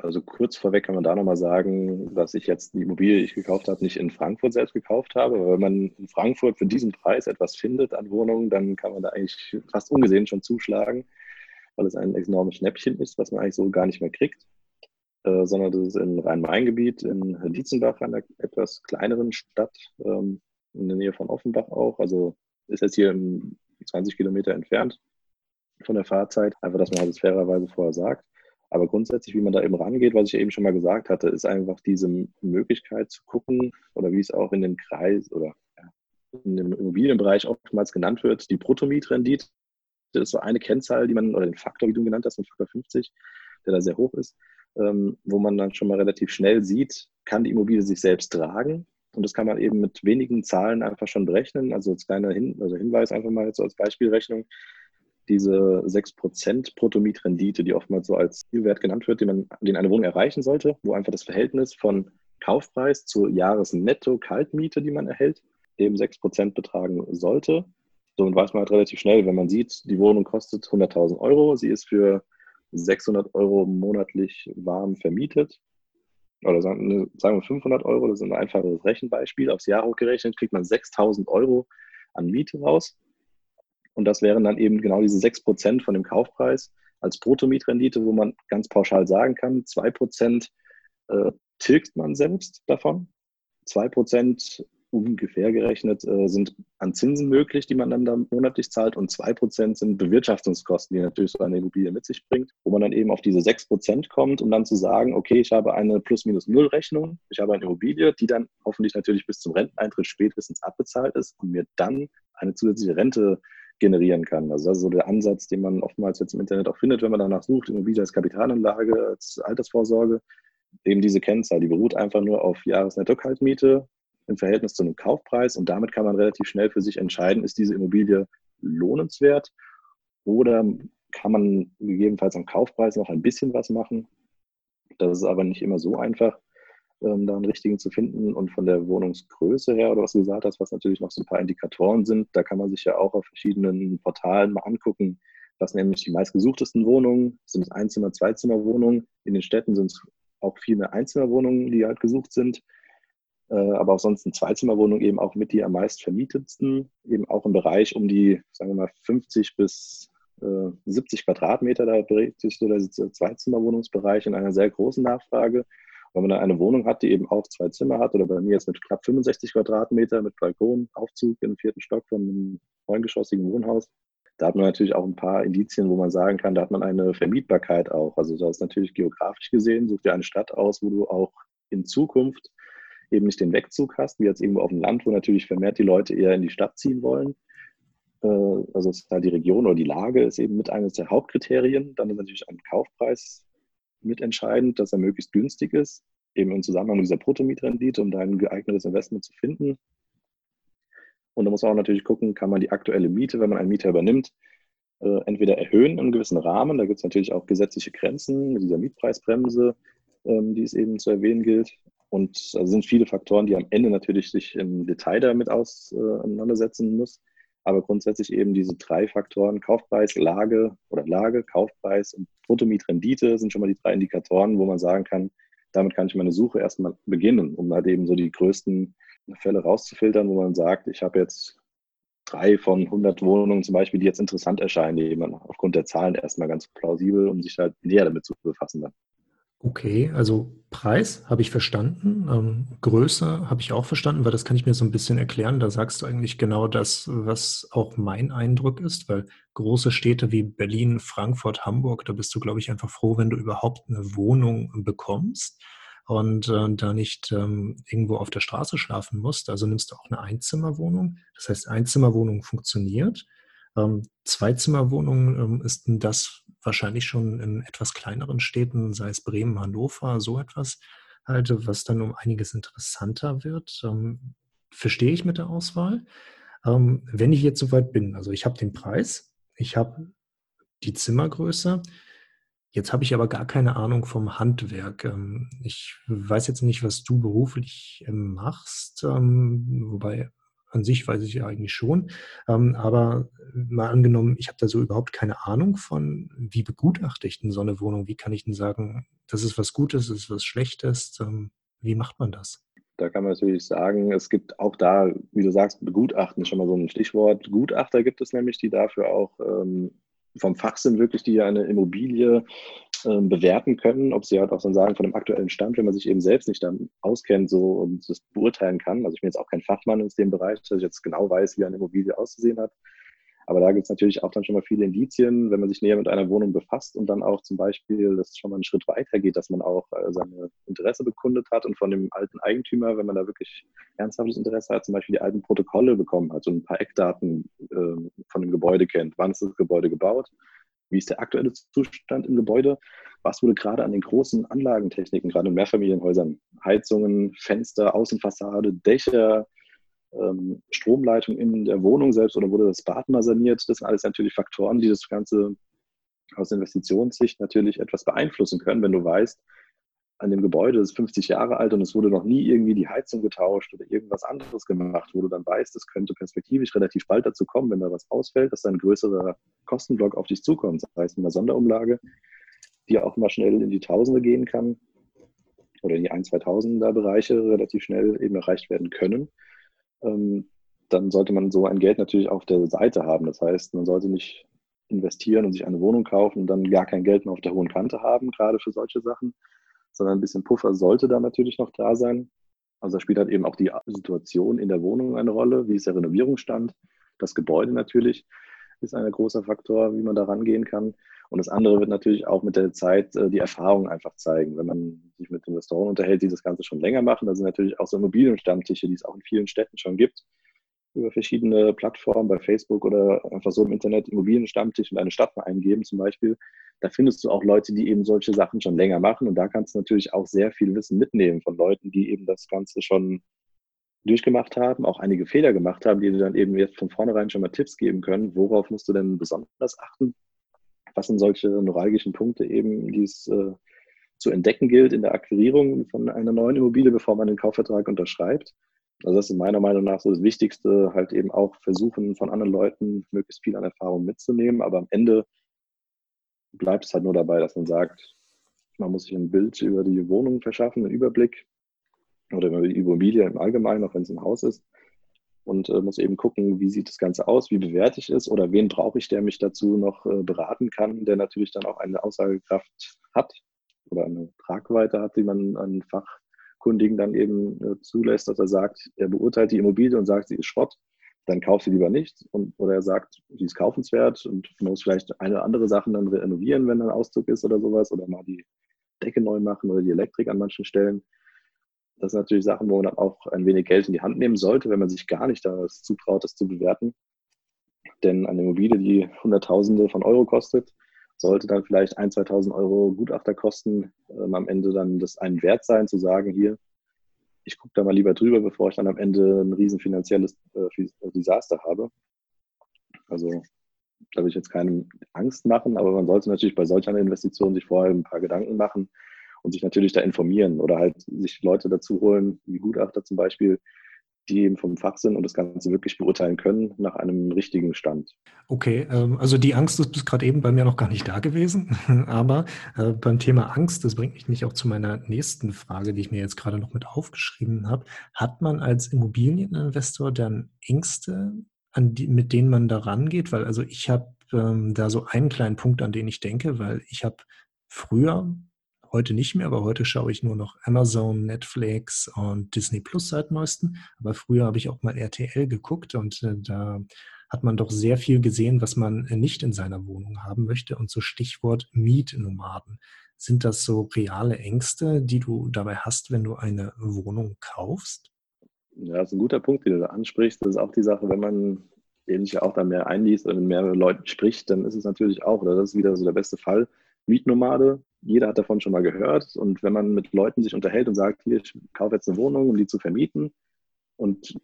Also kurz vorweg kann man da nochmal sagen, dass ich jetzt die Immobilie, die ich gekauft habe, nicht in Frankfurt selbst gekauft habe. Aber wenn man in Frankfurt für diesen Preis etwas findet an Wohnungen, dann kann man da eigentlich fast ungesehen schon zuschlagen, weil es ein enormes Schnäppchen ist, was man eigentlich so gar nicht mehr kriegt. Äh, sondern das ist in Rhein-Main-Gebiet, in Dietzenbach, einer etwas kleineren Stadt, ähm, in der Nähe von Offenbach auch. Also ist jetzt hier 20 Kilometer entfernt von der Fahrzeit. Einfach, dass man halt das fairerweise vorher sagt. Aber grundsätzlich, wie man da eben rangeht, was ich eben schon mal gesagt hatte, ist einfach diese Möglichkeit zu gucken, oder wie es auch in den Kreis oder in dem Immobilienbereich oftmals genannt wird, die Bruttomietrendite. Das ist so eine Kennzahl, die man, oder den Faktor, wie du genannt hast, den Faktor 50, der da sehr hoch ist, ähm, wo man dann schon mal relativ schnell sieht, kann die Immobilie sich selbst tragen. Und das kann man eben mit wenigen Zahlen einfach schon berechnen. Also als kleiner Hin also Hinweis einfach mal jetzt als Beispielrechnung diese 6% Bruttomietrendite, die oftmals so als Zielwert genannt wird, den, man, den eine Wohnung erreichen sollte, wo einfach das Verhältnis von Kaufpreis zur Jahresnetto-Kaltmiete, die man erhält, eben 6% betragen sollte. Somit weiß man halt relativ schnell, wenn man sieht, die Wohnung kostet 100.000 Euro, sie ist für 600 Euro monatlich warm vermietet. Oder sagen, wir 500 Euro, das ist ein einfaches Rechenbeispiel. Aufs Jahr hochgerechnet kriegt man 6.000 Euro an Miete raus. Und das wären dann eben genau diese 6% von dem Kaufpreis als Bruttomietrendite, wo man ganz pauschal sagen kann, 2% äh, tilgt man selbst davon. 2% ungefähr gerechnet äh, sind an Zinsen möglich, die man dann da monatlich zahlt und 2% sind Bewirtschaftungskosten, die natürlich so eine Immobilie mit sich bringt, wo man dann eben auf diese 6% kommt, um dann zu sagen, okay, ich habe eine Plus-Minus-Null-Rechnung, ich habe eine Immobilie, die dann hoffentlich natürlich bis zum Renteneintritt spätestens abbezahlt ist und mir dann eine zusätzliche Rente generieren kann. Also das ist so der Ansatz, den man oftmals jetzt im Internet auch findet, wenn man danach sucht, Immobilie als Kapitalanlage, als Altersvorsorge. Eben diese Kennzahl, die beruht einfach nur auf Jahresnetto-Kaltmiete im Verhältnis zu einem Kaufpreis und damit kann man relativ schnell für sich entscheiden, ist diese Immobilie lohnenswert oder kann man gegebenenfalls am Kaufpreis noch ein bisschen was machen. Das ist aber nicht immer so einfach ähm, da einen richtigen zu finden. Und von der Wohnungsgröße her, oder was du gesagt hast, was natürlich noch so ein paar Indikatoren sind, da kann man sich ja auch auf verschiedenen Portalen mal angucken, was nämlich die meistgesuchtesten Wohnungen sind Einzimmer, Zweizimmerwohnungen. In den Städten sind es auch viel mehr Einzimmerwohnungen, die halt gesucht sind. Äh, aber auch sonst eine Zweizimmerwohnung eben auch mit die am meist vermietetsten, eben auch im Bereich um die, sagen wir mal, 50 bis 70 äh, Quadratmeter, da bewegt sich so der Zweizimmerwohnungsbereich in einer sehr großen Nachfrage. Wenn man dann eine Wohnung hat, die eben auch zwei Zimmer hat, oder bei mir jetzt mit knapp 65 Quadratmeter mit Balkon, Aufzug im vierten Stock von einem neungeschossigen Wohnhaus, da hat man natürlich auch ein paar Indizien, wo man sagen kann, da hat man eine Vermietbarkeit auch. Also da ist natürlich geografisch gesehen, such dir eine Stadt aus, wo du auch in Zukunft eben nicht den Wegzug hast, wie jetzt irgendwo auf dem Land, wo natürlich vermehrt die Leute eher in die Stadt ziehen wollen. Äh, also ist halt die Region oder die Lage ist eben mit eines der Hauptkriterien. Dann ist natürlich ein Kaufpreis mitentscheidend, dass er möglichst günstig ist, eben im Zusammenhang mit dieser Bruttomietrendite, um da ein geeignetes Investment zu finden. Und da muss man auch natürlich gucken, kann man die aktuelle Miete, wenn man einen Mieter übernimmt, äh, entweder erhöhen einem gewissen Rahmen. Da gibt es natürlich auch gesetzliche Grenzen mit dieser Mietpreisbremse, ähm, die es eben zu erwähnen gilt. Und es also sind viele Faktoren, die am Ende natürlich sich im Detail damit auseinandersetzen muss. Aber grundsätzlich eben diese drei Faktoren, Kaufpreis, Lage oder Lage, Kaufpreis und Bruttomietrendite sind schon mal die drei Indikatoren, wo man sagen kann, damit kann ich meine Suche erstmal beginnen, um halt eben so die größten Fälle rauszufiltern, wo man sagt, ich habe jetzt drei von 100 Wohnungen zum Beispiel, die jetzt interessant erscheinen, die man aufgrund der Zahlen erstmal ganz plausibel, um sich halt näher damit zu befassen dann. Okay, also Preis habe ich verstanden, ähm, Größe habe ich auch verstanden, weil das kann ich mir so ein bisschen erklären. Da sagst du eigentlich genau das, was auch mein Eindruck ist, weil große Städte wie Berlin, Frankfurt, Hamburg, da bist du, glaube ich, einfach froh, wenn du überhaupt eine Wohnung bekommst und äh, da nicht ähm, irgendwo auf der Straße schlafen musst. Also nimmst du auch eine Einzimmerwohnung. Das heißt, Einzimmerwohnung funktioniert. Ähm, Zweizimmerwohnung ähm, ist das wahrscheinlich schon in etwas kleineren Städten, sei es Bremen, Hannover, so etwas, halt, was dann um einiges interessanter wird. Ähm, verstehe ich mit der Auswahl. Ähm, wenn ich jetzt soweit bin, also ich habe den Preis, ich habe die Zimmergröße, Jetzt habe ich aber gar keine Ahnung vom Handwerk. Ähm, ich weiß jetzt nicht, was du beruflich ähm, machst, ähm, wobei an sich weiß ich ja eigentlich schon. Aber mal angenommen, ich habe da so überhaupt keine Ahnung von, wie begutachte ich denn so eine Wohnung? Wie kann ich denn sagen, das ist was Gutes, das ist was Schlechtes? Wie macht man das? Da kann man natürlich sagen, es gibt auch da, wie du sagst, Begutachten ist schon mal so ein Stichwort. Gutachter gibt es nämlich, die dafür auch vom Fach sind, wirklich, die eine Immobilie äh, bewerten können, ob sie halt auch dann sagen, von dem aktuellen Stand, wenn man sich eben selbst nicht dann auskennt so und das beurteilen kann. Also ich bin jetzt auch kein Fachmann in dem Bereich, dass ich jetzt genau weiß, wie eine Immobilie auszusehen hat. Aber da gibt es natürlich auch dann schon mal viele Indizien, wenn man sich näher mit einer Wohnung befasst und dann auch zum Beispiel, dass es schon mal einen Schritt weiter geht, dass man auch äh, seine Interesse bekundet hat und von dem alten Eigentümer, wenn man da wirklich ernsthaftes Interesse hat, zum Beispiel die alten Protokolle bekommen hat und ein paar Eckdaten äh, von dem Gebäude kennt. Wann ist das Gebäude gebaut? Wie ist der aktuelle Zustand im Gebäude? Was wurde gerade an den großen Anlagentechniken, gerade in Mehrfamilienhäusern, Heizungen, Fenster, Außenfassade, Dächer, ähm, Stromleitung in der Wohnung selbst oder wurde das Bad mal saniert. Das sind alles natürlich Faktoren, die das Ganze aus Investitionssicht natürlich etwas beeinflussen können, wenn du weißt, an dem Gebäude ist 50 Jahre alt und es wurde noch nie irgendwie die Heizung getauscht oder irgendwas anderes gemacht, wo du dann weißt, es könnte perspektivisch relativ bald dazu kommen, wenn da was ausfällt, dass ein größerer Kostenblock auf dich zukommt. Das heißt, mit einer Sonderumlage, die auch mal schnell in die Tausende gehen kann oder in die 1, 2000er Bereiche relativ schnell eben erreicht werden können dann sollte man so ein Geld natürlich auf der Seite haben. Das heißt, man sollte nicht investieren und sich eine Wohnung kaufen und dann gar kein Geld mehr auf der hohen Kante haben, gerade für solche Sachen, sondern ein bisschen Puffer sollte da natürlich noch da sein. Also da spielt halt eben auch die Situation in der Wohnung eine Rolle, wie ist der Renovierungsstand, das Gebäude natürlich ist ein großer Faktor, wie man da rangehen kann. Und das andere wird natürlich auch mit der Zeit äh, die Erfahrung einfach zeigen. Wenn man sich mit Investoren unterhält, die das Ganze schon länger machen, da sind natürlich auch so Immobilienstammtische, die es auch in vielen Städten schon gibt, über verschiedene Plattformen, bei Facebook oder einfach so im Internet Immobilienstammtisch und eine Stadt mal eingeben zum Beispiel. Da findest du auch Leute, die eben solche Sachen schon länger machen. Und da kannst du natürlich auch sehr viel Wissen mitnehmen von Leuten, die eben das Ganze schon durchgemacht haben, auch einige Fehler gemacht haben, die dir dann eben jetzt von vornherein schon mal Tipps geben können. Worauf musst du denn besonders achten? Was sind solche neuralgischen Punkte eben, die es äh, zu entdecken gilt in der Akquirierung von einer neuen Immobilie, bevor man den Kaufvertrag unterschreibt? Also das ist meiner Meinung nach so das Wichtigste, halt eben auch versuchen, von anderen Leuten möglichst viel an Erfahrung mitzunehmen. Aber am Ende bleibt es halt nur dabei, dass man sagt, man muss sich ein Bild über die Wohnung verschaffen, einen Überblick oder über die Immobilie im Allgemeinen, auch wenn es ein Haus ist und äh, muss eben gucken, wie sieht das Ganze aus, wie bewerte ich es oder wen brauche ich, der mich dazu noch äh, beraten kann, der natürlich dann auch eine Aussagekraft hat oder eine Tragweite hat, die man an Fachkundigen dann eben äh, zulässt, dass er sagt, er beurteilt die Immobilie und sagt, sie ist Schrott, dann kauf sie lieber nicht. Und, oder er sagt, sie ist kaufenswert und man muss vielleicht eine oder andere Sachen dann renovieren, wenn ein Auszug ist oder sowas, oder mal die Decke neu machen oder die Elektrik an manchen Stellen. Das sind natürlich Sachen, wo man dann auch ein wenig Geld in die Hand nehmen sollte, wenn man sich gar nicht das zutraut, das zu bewerten. Denn eine Immobilie, die Hunderttausende von Euro kostet, sollte dann vielleicht 1.000, 2.000 Euro Gutachter kosten, ähm, am Ende dann das einen Wert sein, zu sagen, hier, ich gucke da mal lieber drüber, bevor ich dann am Ende ein riesen finanzielles äh, Desaster habe. Also da will ich jetzt keine Angst machen, aber man sollte natürlich bei solch einer Investition sich vorher ein paar Gedanken machen, und sich natürlich da informieren oder halt sich Leute dazu holen, wie Gutachter zum Beispiel, die eben vom Fach sind und das Ganze wirklich beurteilen können nach einem richtigen Stand. Okay, ähm, also die Angst ist bis gerade eben bei mir noch gar nicht da gewesen, aber äh, beim Thema Angst, das bringt mich auch zu meiner nächsten Frage, die ich mir jetzt gerade noch mit aufgeschrieben habe. Hat man als Immobilieninvestor dann Ängste, die, mit denen man da rangeht? Weil also ich habe ähm, da so einen kleinen Punkt, an den ich denke, weil ich habe früher Heute nicht mehr, aber heute schaue ich nur noch Amazon, Netflix und Disney Plus seit neuestem. Aber früher habe ich auch mal RTL geguckt und äh, da hat man doch sehr viel gesehen, was man äh, nicht in seiner Wohnung haben möchte. Und so Stichwort Mietnomaden. Sind das so reale Ängste, die du dabei hast, wenn du eine Wohnung kaufst? Ja, das ist ein guter Punkt, den du da ansprichst. Das ist auch die Sache, wenn man eben sich auch da mehr einliest und mit mehreren Leuten spricht, dann ist es natürlich auch, oder das ist wieder so der beste Fall, Mietnomade, jeder hat davon schon mal gehört. Und wenn man mit Leuten sich unterhält und sagt, hier, ich kaufe jetzt eine Wohnung, um die zu vermieten, und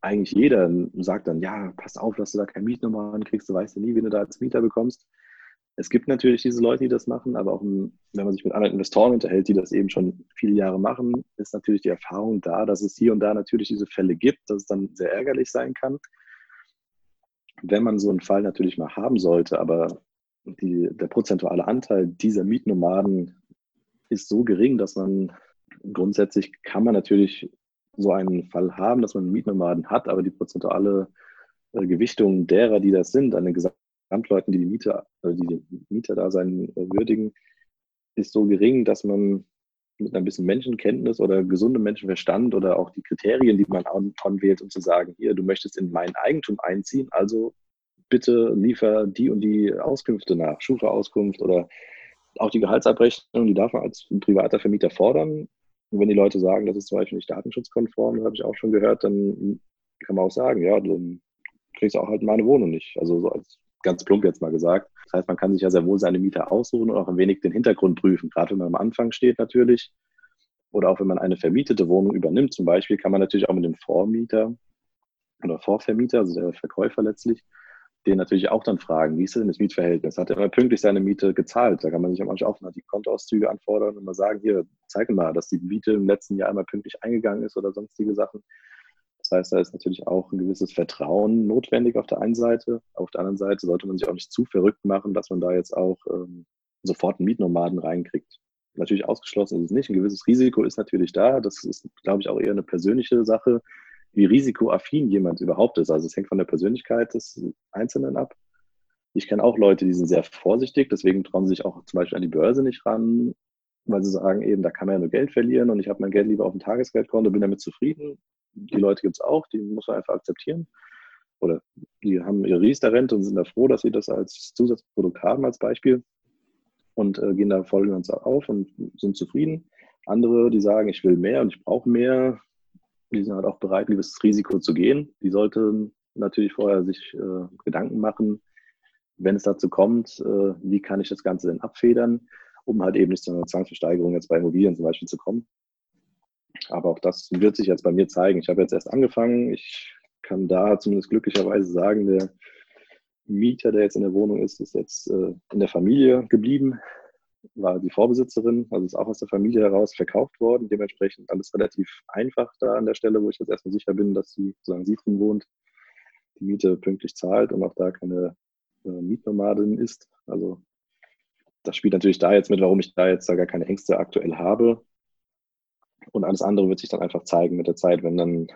eigentlich jeder sagt dann, ja, pass auf, dass du da keine Mietnummer ankriegst, du weißt ja nie, wen du da als Mieter bekommst, Es gibt natürlich diese Leute, die das machen, aber auch wenn man sich mit anderen Investoren unterhält, die das eben schon viele Jahre machen, ist natürlich die Erfahrung da, dass es hier und da natürlich diese Fälle gibt, dass es dann sehr ärgerlich sein kann. Wenn man so einen Fall natürlich mal haben sollte, aber die, der prozentuale Anteil dieser Mietnomaden ist so gering, dass man grundsätzlich kann man natürlich so einen Fall haben, dass man Mietnomaden hat, aber die prozentuale äh, Gewichtung derer, die das sind, an den Gesamtleuten, die die Mieter, äh, die, die Mieter da sein äh, würdigen, ist so gering, dass man mit ein bisschen Menschenkenntnis oder gesundem Menschenverstand oder auch die Kriterien, die man anwählt, um zu sagen, hier, du möchtest in mein Eigentum einziehen, also bitte liefer die und die Auskünfte nach, Schufa-Auskunft oder auch die Gehaltsabrechnung, die darf man als privater Vermieter fordern. Und wenn die Leute sagen, das ist zum Beispiel nicht datenschutzkonform, habe ich auch schon gehört, dann kann man auch sagen, ja, dann kriegst du auch halt meine Wohnung nicht. Also so als ganz plump jetzt mal gesagt. Das heißt, man kann sich ja sehr wohl seine Mieter aussuchen und auch ein wenig den Hintergrund prüfen, gerade wenn man am Anfang steht natürlich. Oder auch wenn man eine vermietete Wohnung übernimmt, zum Beispiel, kann man natürlich auch mit dem Vormieter oder Vorvermieter, also der Verkäufer letztlich, den natürlich auch dann fragen, wie ist denn das Mietverhältnis? Hat er immer pünktlich seine Miete gezahlt? Da kann man sich am Anfang auch mal die Kontoauszüge anfordern und mal sagen, hier, zeig mal, dass die Miete im letzten Jahr immer pünktlich eingegangen ist oder sonstige Sachen. Das heißt, da ist natürlich auch ein gewisses Vertrauen notwendig auf der einen Seite. Auf der anderen Seite sollte man sich auch nicht zu verrückt machen, dass man da jetzt auch ähm, sofort einen Mietnomaden reinkriegt. Natürlich ausgeschlossen ist es nicht. Ein gewisses Risiko ist natürlich da. Das ist, glaube ich, auch eher eine persönliche Sache wie risikoaffin jemand überhaupt ist. Also es hängt von der Persönlichkeit des Einzelnen ab. Ich kenne auch Leute, die sind sehr vorsichtig, deswegen trauen sie sich auch zum Beispiel an die Börse nicht ran, weil sie sagen eben, da kann man ja nur Geld verlieren und ich habe mein Geld lieber auf dem Tagesgeldkonto, bin damit zufrieden. Die Leute gibt es auch, die muss man einfach akzeptieren. Oder die haben ihre Riester-Rente und sind da froh, dass sie das als Zusatzprodukt haben, als Beispiel. Und äh, gehen da voll ganz auf und sind zufrieden. Andere, die sagen, ich will mehr und ich brauche mehr, die sind halt auch bereit, gewisses Risiko zu gehen. Die sollten natürlich vorher sich äh, Gedanken machen, wenn es dazu kommt, äh, wie kann ich das Ganze denn abfedern, um halt eben nicht zu einer Zwangsversteigerung jetzt bei Immobilien zum Beispiel zu kommen. Aber auch das wird sich jetzt bei mir zeigen. Ich habe jetzt erst angefangen. Ich kann da zumindest glücklicherweise sagen, der Mieter, der jetzt in der Wohnung ist, ist jetzt äh, in der Familie geblieben war die Vorbesitzerin, also ist auch aus der Familie heraus verkauft worden. Dementsprechend alles relativ einfach da an der Stelle, wo ich jetzt erstmal sicher bin, dass sie, sozusagen sie drin wohnt, die Miete pünktlich zahlt und auch da keine äh, Mietnomadin ist. Also das spielt natürlich da jetzt mit, warum ich da jetzt da gar keine Ängste aktuell habe. Und alles andere wird sich dann einfach zeigen mit der Zeit, wenn dann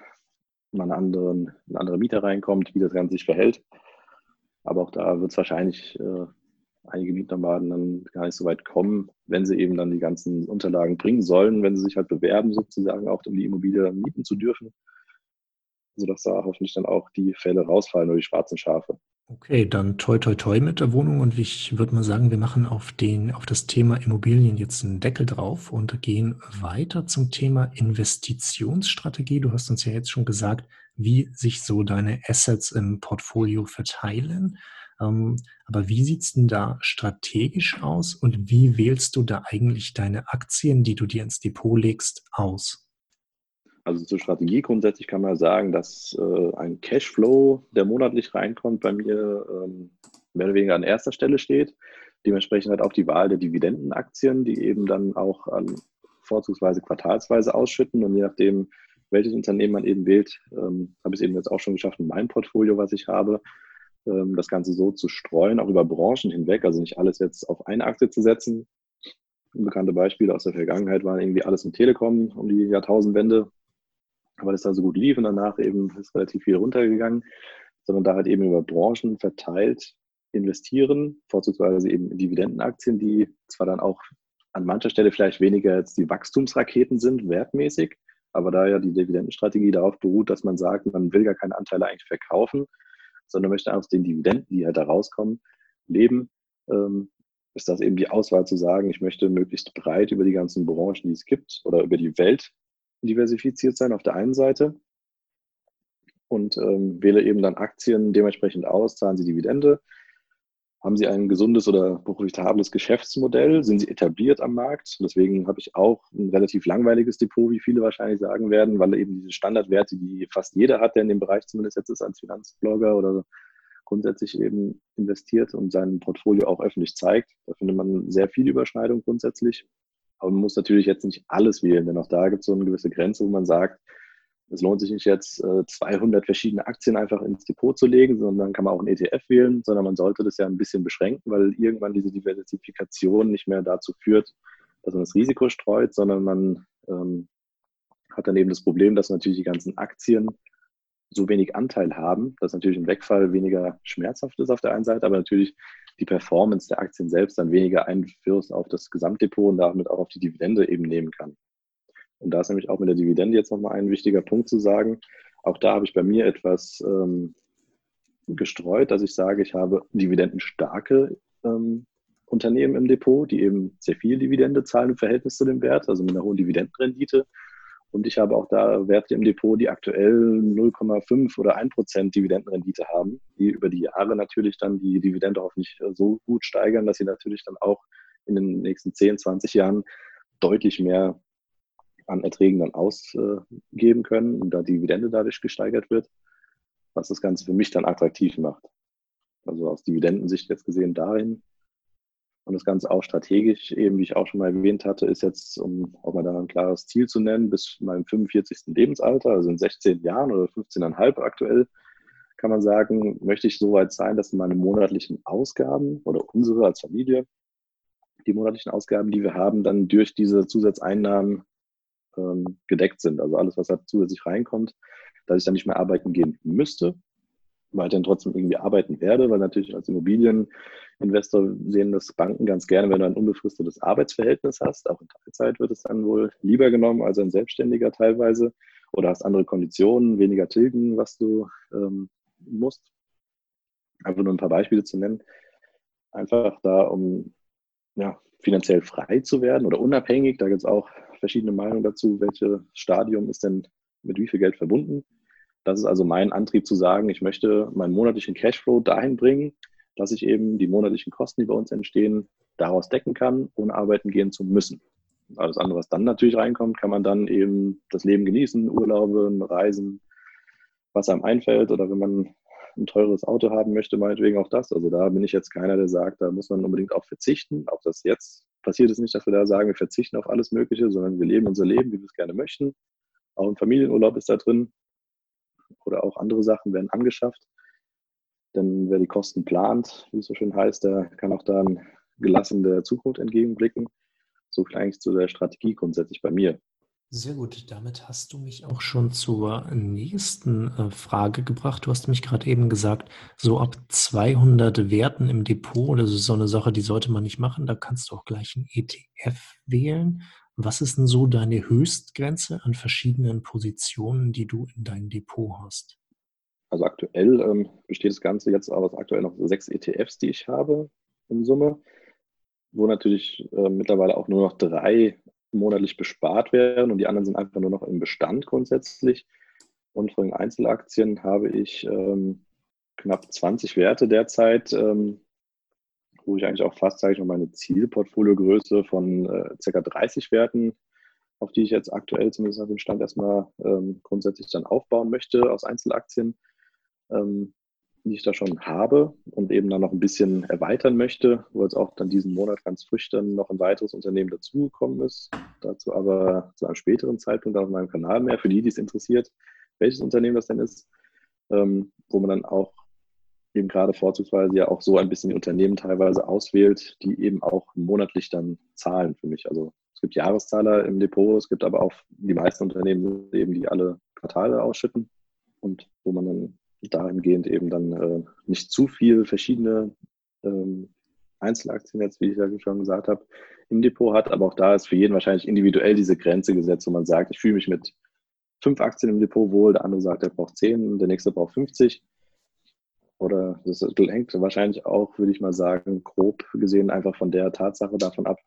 mal eine andere, ein anderer Mieter reinkommt, wie das Ganze sich verhält. Aber auch da wird es wahrscheinlich äh, einige Mietnomaden dann gar nicht so weit kommen, wenn sie eben dann die ganzen Unterlagen bringen sollen, wenn sie sich halt bewerben, sozusagen auch um die Immobilie mieten zu dürfen, sodass da hoffentlich dann auch die Fälle rausfallen oder die schwarzen Schafe. Okay, dann toi toi toi mit der Wohnung und ich würde mal sagen, wir machen auf den, auf das Thema Immobilien jetzt einen Deckel drauf und gehen weiter zum Thema Investitionsstrategie. Du hast uns ja jetzt schon gesagt, wie sich so deine Assets im Portfolio verteilen. Ähm, aber wie sieht es denn da strategisch aus und wie wählst du da eigentlich deine Aktien, die du dir ins Depot legst, aus? Also zur Strategie grundsätzlich kann man sagen, dass äh, ein Cashflow, der monatlich reinkommt, bei mir ähm, mehr oder weniger an erster Stelle steht. Dementsprechend halt auch die Wahl der Dividendenaktien, die eben dann auch an, vorzugsweise quartalsweise ausschütten und je nachdem, welches Unternehmen man eben wählt, ähm, habe ich es eben jetzt auch schon geschafft in meinem Portfolio, was ich habe, ähm, das Ganze so zu streuen, auch über Branchen hinweg, also nicht alles jetzt auf eine Aktie zu setzen. Bekannte Beispiele aus der Vergangenheit waren irgendwie alles im Telekom um die Jahrtausendwende, weil es da so gut lief und danach eben ist relativ viel runtergegangen, sondern da halt eben über Branchen verteilt investieren, vorzugsweise eben in Dividendenaktien, die zwar dann auch an mancher Stelle vielleicht weniger jetzt die Wachstumsraketen sind, wertmäßig, aber da ja die Dividendenstrategie darauf beruht, dass man sagt, man will gar keine Anteile eigentlich verkaufen, sondern möchte aus den Dividenden, die halt da rauskommen, leben, ähm, ist das eben die Auswahl zu sagen, ich möchte möglichst breit über die ganzen Branchen, die es gibt, oder über die Welt diversifiziert sein auf der einen Seite und ähm, wähle eben dann Aktien dementsprechend aus, zahlen sie Dividende, haben Sie ein gesundes oder profitables Geschäftsmodell? Sind Sie etabliert am Markt? Deswegen habe ich auch ein relativ langweiliges Depot, wie viele wahrscheinlich sagen werden, weil eben diese Standardwerte, die fast jeder hat, der in dem Bereich zumindest jetzt ist als Finanzblogger oder grundsätzlich eben investiert und sein Portfolio auch öffentlich zeigt. Da findet man sehr viel Überschneidung grundsätzlich. Aber man muss natürlich jetzt nicht alles wählen, denn auch da gibt es so eine gewisse Grenze, wo man sagt, es lohnt sich nicht jetzt 200 äh, verschiedene Aktien einfach ins Depot zu legen, sondern kann man auch einen ETF wählen, sondern man sollte das ja ein bisschen beschränken, weil irgendwann diese Diversifikation nicht mehr dazu führt, dass man das Risiko streut, sondern man ähm, hat dann eben das Problem, dass natürlich die ganzen Aktien so wenig Anteil haben, dass natürlich ein Wegfall weniger schmerzhaft ist auf der einen Seite, aber natürlich die Performance der Aktien selbst dann weniger Einfluss auf das Gesamtdepot und damit auch auf die Dividende eben nehmen kann. Und da ist nämlich auch mit der Dividende jetzt nochmal ein wichtiger Punkt zu sagen. Auch da habe ich bei mir etwas ähm, gestreut, dass ich sage, ich habe dividendenstarke ähm, Unternehmen im Depot, die eben sehr viel Dividende zahlen im Verhältnis zu dem Wert, also mit einer hohen Dividendenrendite. Und ich habe auch da Werte im Depot, die aktuell 0,5 oder 1 Prozent Dividendenrendite haben, die über die Jahre natürlich dann die Dividende hoffentlich so gut steigern, dass sie natürlich dann auch in den nächsten 10, 20 Jahren deutlich mehr an Erträgen dann ausgeben können und da die Dividende dadurch gesteigert wird, was das Ganze für mich dann attraktiv macht. Also aus Dividendensicht jetzt gesehen dahin. Und das Ganze auch strategisch, eben wie ich auch schon mal erwähnt hatte, ist jetzt, um auch mal da ein klares Ziel zu nennen, bis meinem 45. Lebensalter, also in 16 Jahren oder 15,5 aktuell, kann man sagen, möchte ich so weit sein, dass meine monatlichen Ausgaben oder unsere als Familie, die monatlichen Ausgaben, die wir haben, dann durch diese Zusatzeinnahmen ähm, gedeckt sind. Also alles, was da zusätzlich reinkommt, dass ich dann nicht mehr arbeiten gehen müsste, weiterhin trotzdem irgendwie arbeiten werde, weil natürlich als Immobilieninvestor sehen das Banken ganz gerne, wenn du ein unbefristetes Arbeitsverhältnis hast. Auch in Teilzeit wird es dann wohl lieber genommen als ein Selbstständiger teilweise oder hast andere Konditionen, weniger tilgen, was du ähm, musst. Einfach nur ein paar Beispiele zu nennen. Einfach da, um ja, finanziell frei zu werden oder unabhängig. Da gibt es auch verschiedene Meinungen dazu, welches Stadium ist denn mit wie viel Geld verbunden. Das ist also mein Antrieb zu sagen, ich möchte meinen monatlichen Cashflow dahin bringen, dass ich eben die monatlichen Kosten, die bei uns entstehen, daraus decken kann, ohne arbeiten gehen zu müssen. Alles andere, was dann natürlich reinkommt, kann man dann eben das Leben genießen, Urlaube, Reisen, was einem einfällt oder wenn man ein teures Auto haben möchte, meinetwegen auch das. Also da bin ich jetzt keiner, der sagt, da muss man unbedingt auch verzichten. Auch das jetzt passiert es nicht, dass wir da sagen, wir verzichten auf alles Mögliche, sondern wir leben unser Leben, wie wir es gerne möchten. Auch ein Familienurlaub ist da drin oder auch andere Sachen werden angeschafft. Denn wer die Kosten plant, wie es so schön heißt, der kann auch dann gelassen der Zukunft entgegenblicken. So viel eigentlich zu der Strategie grundsätzlich bei mir. Sehr gut, damit hast du mich auch schon zur nächsten äh, Frage gebracht. Du hast mich gerade eben gesagt, so ab 200 Werten im Depot, das ist so eine Sache, die sollte man nicht machen. Da kannst du auch gleich einen ETF wählen. Was ist denn so deine Höchstgrenze an verschiedenen Positionen, die du in deinem Depot hast? Also aktuell ähm, besteht das Ganze jetzt aus aktuell noch sechs ETFs, die ich habe in Summe, wo natürlich äh, mittlerweile auch nur noch drei monatlich bespart werden und die anderen sind einfach nur noch im Bestand grundsätzlich. Und von den Einzelaktien habe ich ähm, knapp 20 Werte derzeit, ähm, wo ich eigentlich auch fast, sage ich mal, meine Zielportfoliogröße von äh, ca. 30 Werten, auf die ich jetzt aktuell zumindest nach dem Stand erstmal ähm, grundsätzlich dann aufbauen möchte aus Einzelaktien, ähm, die ich da schon habe und eben dann noch ein bisschen erweitern möchte, wo jetzt auch dann diesen Monat ganz frisch dann noch ein weiteres Unternehmen dazugekommen ist. Dazu aber zu einem späteren Zeitpunkt auf meinem Kanal mehr, für die, die es interessiert, welches Unternehmen das denn ist, ähm, wo man dann auch eben gerade vorzugsweise ja auch so ein bisschen die Unternehmen teilweise auswählt, die eben auch monatlich dann zahlen für mich. Also es gibt Jahreszahler im Depot, es gibt aber auch die meisten Unternehmen eben, die alle Quartale ausschütten und wo man dann dahingehend eben dann äh, nicht zu viel verschiedene ähm, Einzelaktien jetzt, wie ich ja schon gesagt habe, im Depot hat. Aber auch da ist für jeden wahrscheinlich individuell diese Grenze gesetzt, wo man sagt, ich fühle mich mit fünf Aktien im Depot wohl, der andere sagt, er braucht zehn, der nächste braucht 50. Oder das hängt wahrscheinlich auch, würde ich mal sagen, grob gesehen einfach von der Tatsache davon ab,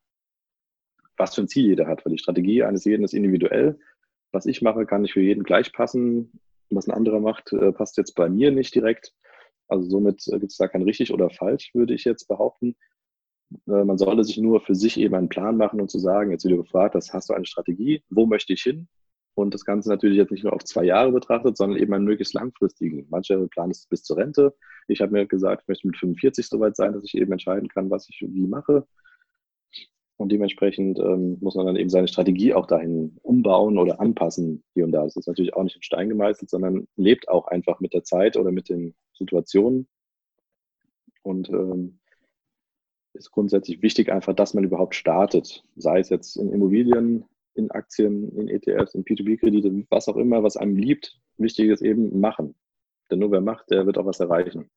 was für ein Ziel jeder hat. Weil die Strategie eines jeden ist individuell. Was ich mache, kann nicht für jeden gleich passen was ein anderer macht, äh, passt jetzt bei mir nicht direkt. Also somit äh, gibt es da kein richtig oder falsch, würde ich jetzt behaupten. Äh, man sollte sich nur für sich eben einen Plan machen und zu sagen, jetzt wie du gefragt hast, hast du eine Strategie, wo möchte ich hin? und das Ganze natürlich jetzt nicht nur auf zwei Jahre betrachtet, sondern eben einen möglichst langfristigen. Manche planen es bis zur Rente. Ich habe mir gesagt, ich möchte mit 45 soweit sein, dass ich eben entscheiden kann, was ich wie mache. Und dementsprechend ähm, muss man dann eben seine Strategie auch dahin umbauen oder anpassen hier und da. Das ist natürlich auch nicht in Stein gemeißelt, sondern lebt auch einfach mit der Zeit oder mit den Situationen. Und ähm, ist grundsätzlich wichtig einfach, dass man überhaupt startet. Sei es jetzt in Immobilien, in Aktien, in ETFs, in P2P-Kredite, was auch immer, was einem liebt. Wichtig ist eben machen. Denn nur wer macht, der wird auch was erreichen.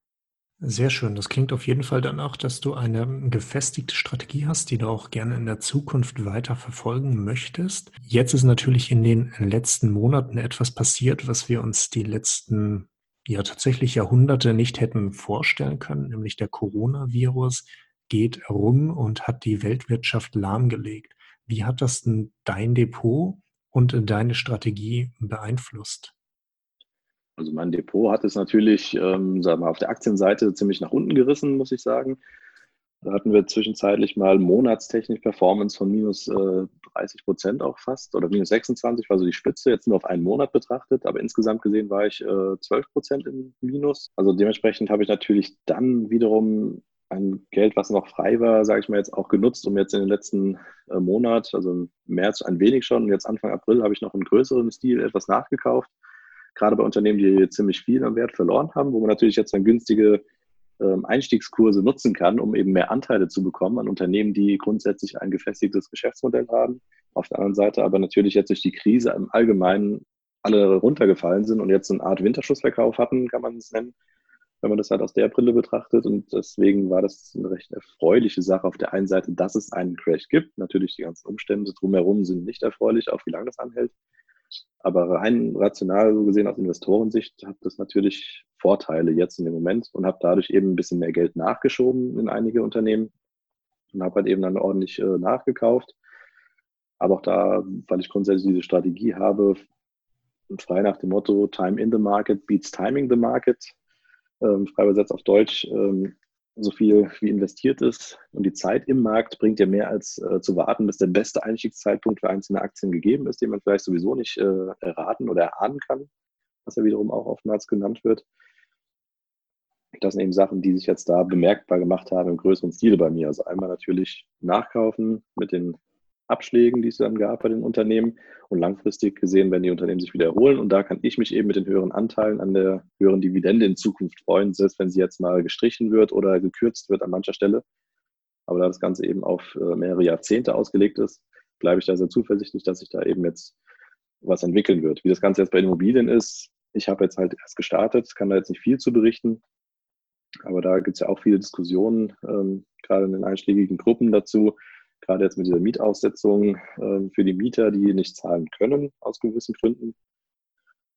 Sehr schön. Das klingt auf jeden Fall danach, dass du eine gefestigte Strategie hast, die du auch gerne in der Zukunft weiter verfolgen möchtest. Jetzt ist natürlich in den letzten Monaten etwas passiert, was wir uns die letzten ja tatsächlich Jahrhunderte nicht hätten vorstellen können, nämlich der Coronavirus geht rum und hat die Weltwirtschaft lahmgelegt. Wie hat das denn dein Depot und deine Strategie beeinflusst? Also mein Depot hat es natürlich, ähm, sagen wir, auf der Aktienseite ziemlich nach unten gerissen, muss ich sagen. Da hatten wir zwischenzeitlich mal monatstechnisch Performance von minus äh, 30 Prozent auch fast oder minus 26 war so die Spitze, jetzt nur auf einen Monat betrachtet, aber insgesamt gesehen war ich äh, 12 Prozent im Minus. Also dementsprechend habe ich natürlich dann wiederum ein Geld, was noch frei war, sage ich mal jetzt auch genutzt, um jetzt in den letzten äh, Monat, also im März ein wenig schon, jetzt Anfang April habe ich noch in größerem Stil etwas nachgekauft gerade bei Unternehmen, die ziemlich viel am Wert verloren haben, wo man natürlich jetzt dann günstige ähm, Einstiegskurse nutzen kann, um eben mehr Anteile zu bekommen an Unternehmen, die grundsätzlich ein gefestigtes Geschäftsmodell haben. Auf der anderen Seite aber natürlich jetzt durch die Krise im Allgemeinen alle runtergefallen sind und jetzt eine Art Winterschussverkauf hatten, kann man es nennen, wenn man das halt aus der Brille betrachtet. Und deswegen war das eine recht erfreuliche Sache auf der einen Seite, dass es einen Crash gibt. Natürlich die ganzen Umstände drumherum sind nicht erfreulich, auch wie lange das anhält. Aber rein rational so gesehen aus Investorensicht hat das natürlich Vorteile jetzt in dem Moment und habe dadurch eben ein bisschen mehr Geld nachgeschoben in einige Unternehmen und habe halt eben dann ordentlich äh, nachgekauft. Aber auch da, weil ich grundsätzlich diese Strategie habe, frei nach dem Motto Time in the Market beats Timing the Market, ähm, frei übersetzt auf Deutsch, ähm, so viel wie investiert ist. Und die Zeit im Markt bringt ja mehr als äh, zu warten, bis der beste Einstiegszeitpunkt für einzelne Aktien gegeben ist, den man vielleicht sowieso nicht äh, erraten oder erahnen kann, was ja wiederum auch oftmals genannt wird. Das sind eben Sachen, die sich jetzt da bemerkbar gemacht haben im größeren Stil bei mir. Also einmal natürlich nachkaufen mit den Abschlägen, die es dann gab bei den Unternehmen. Und langfristig gesehen werden die Unternehmen sich wieder erholen. Und da kann ich mich eben mit den höheren Anteilen an der höheren Dividende in Zukunft freuen, selbst wenn sie jetzt mal gestrichen wird oder gekürzt wird an mancher Stelle. Aber da das Ganze eben auf äh, mehrere Jahrzehnte ausgelegt ist, bleibe ich da sehr zuversichtlich, dass sich da eben jetzt was entwickeln wird. Wie das Ganze jetzt bei Immobilien ist, ich habe jetzt halt erst gestartet, kann da jetzt nicht viel zu berichten. Aber da gibt es ja auch viele Diskussionen, ähm, gerade in den einschlägigen Gruppen dazu, gerade jetzt mit dieser Mietaussetzung äh, für die Mieter, die nicht zahlen können aus gewissen Gründen.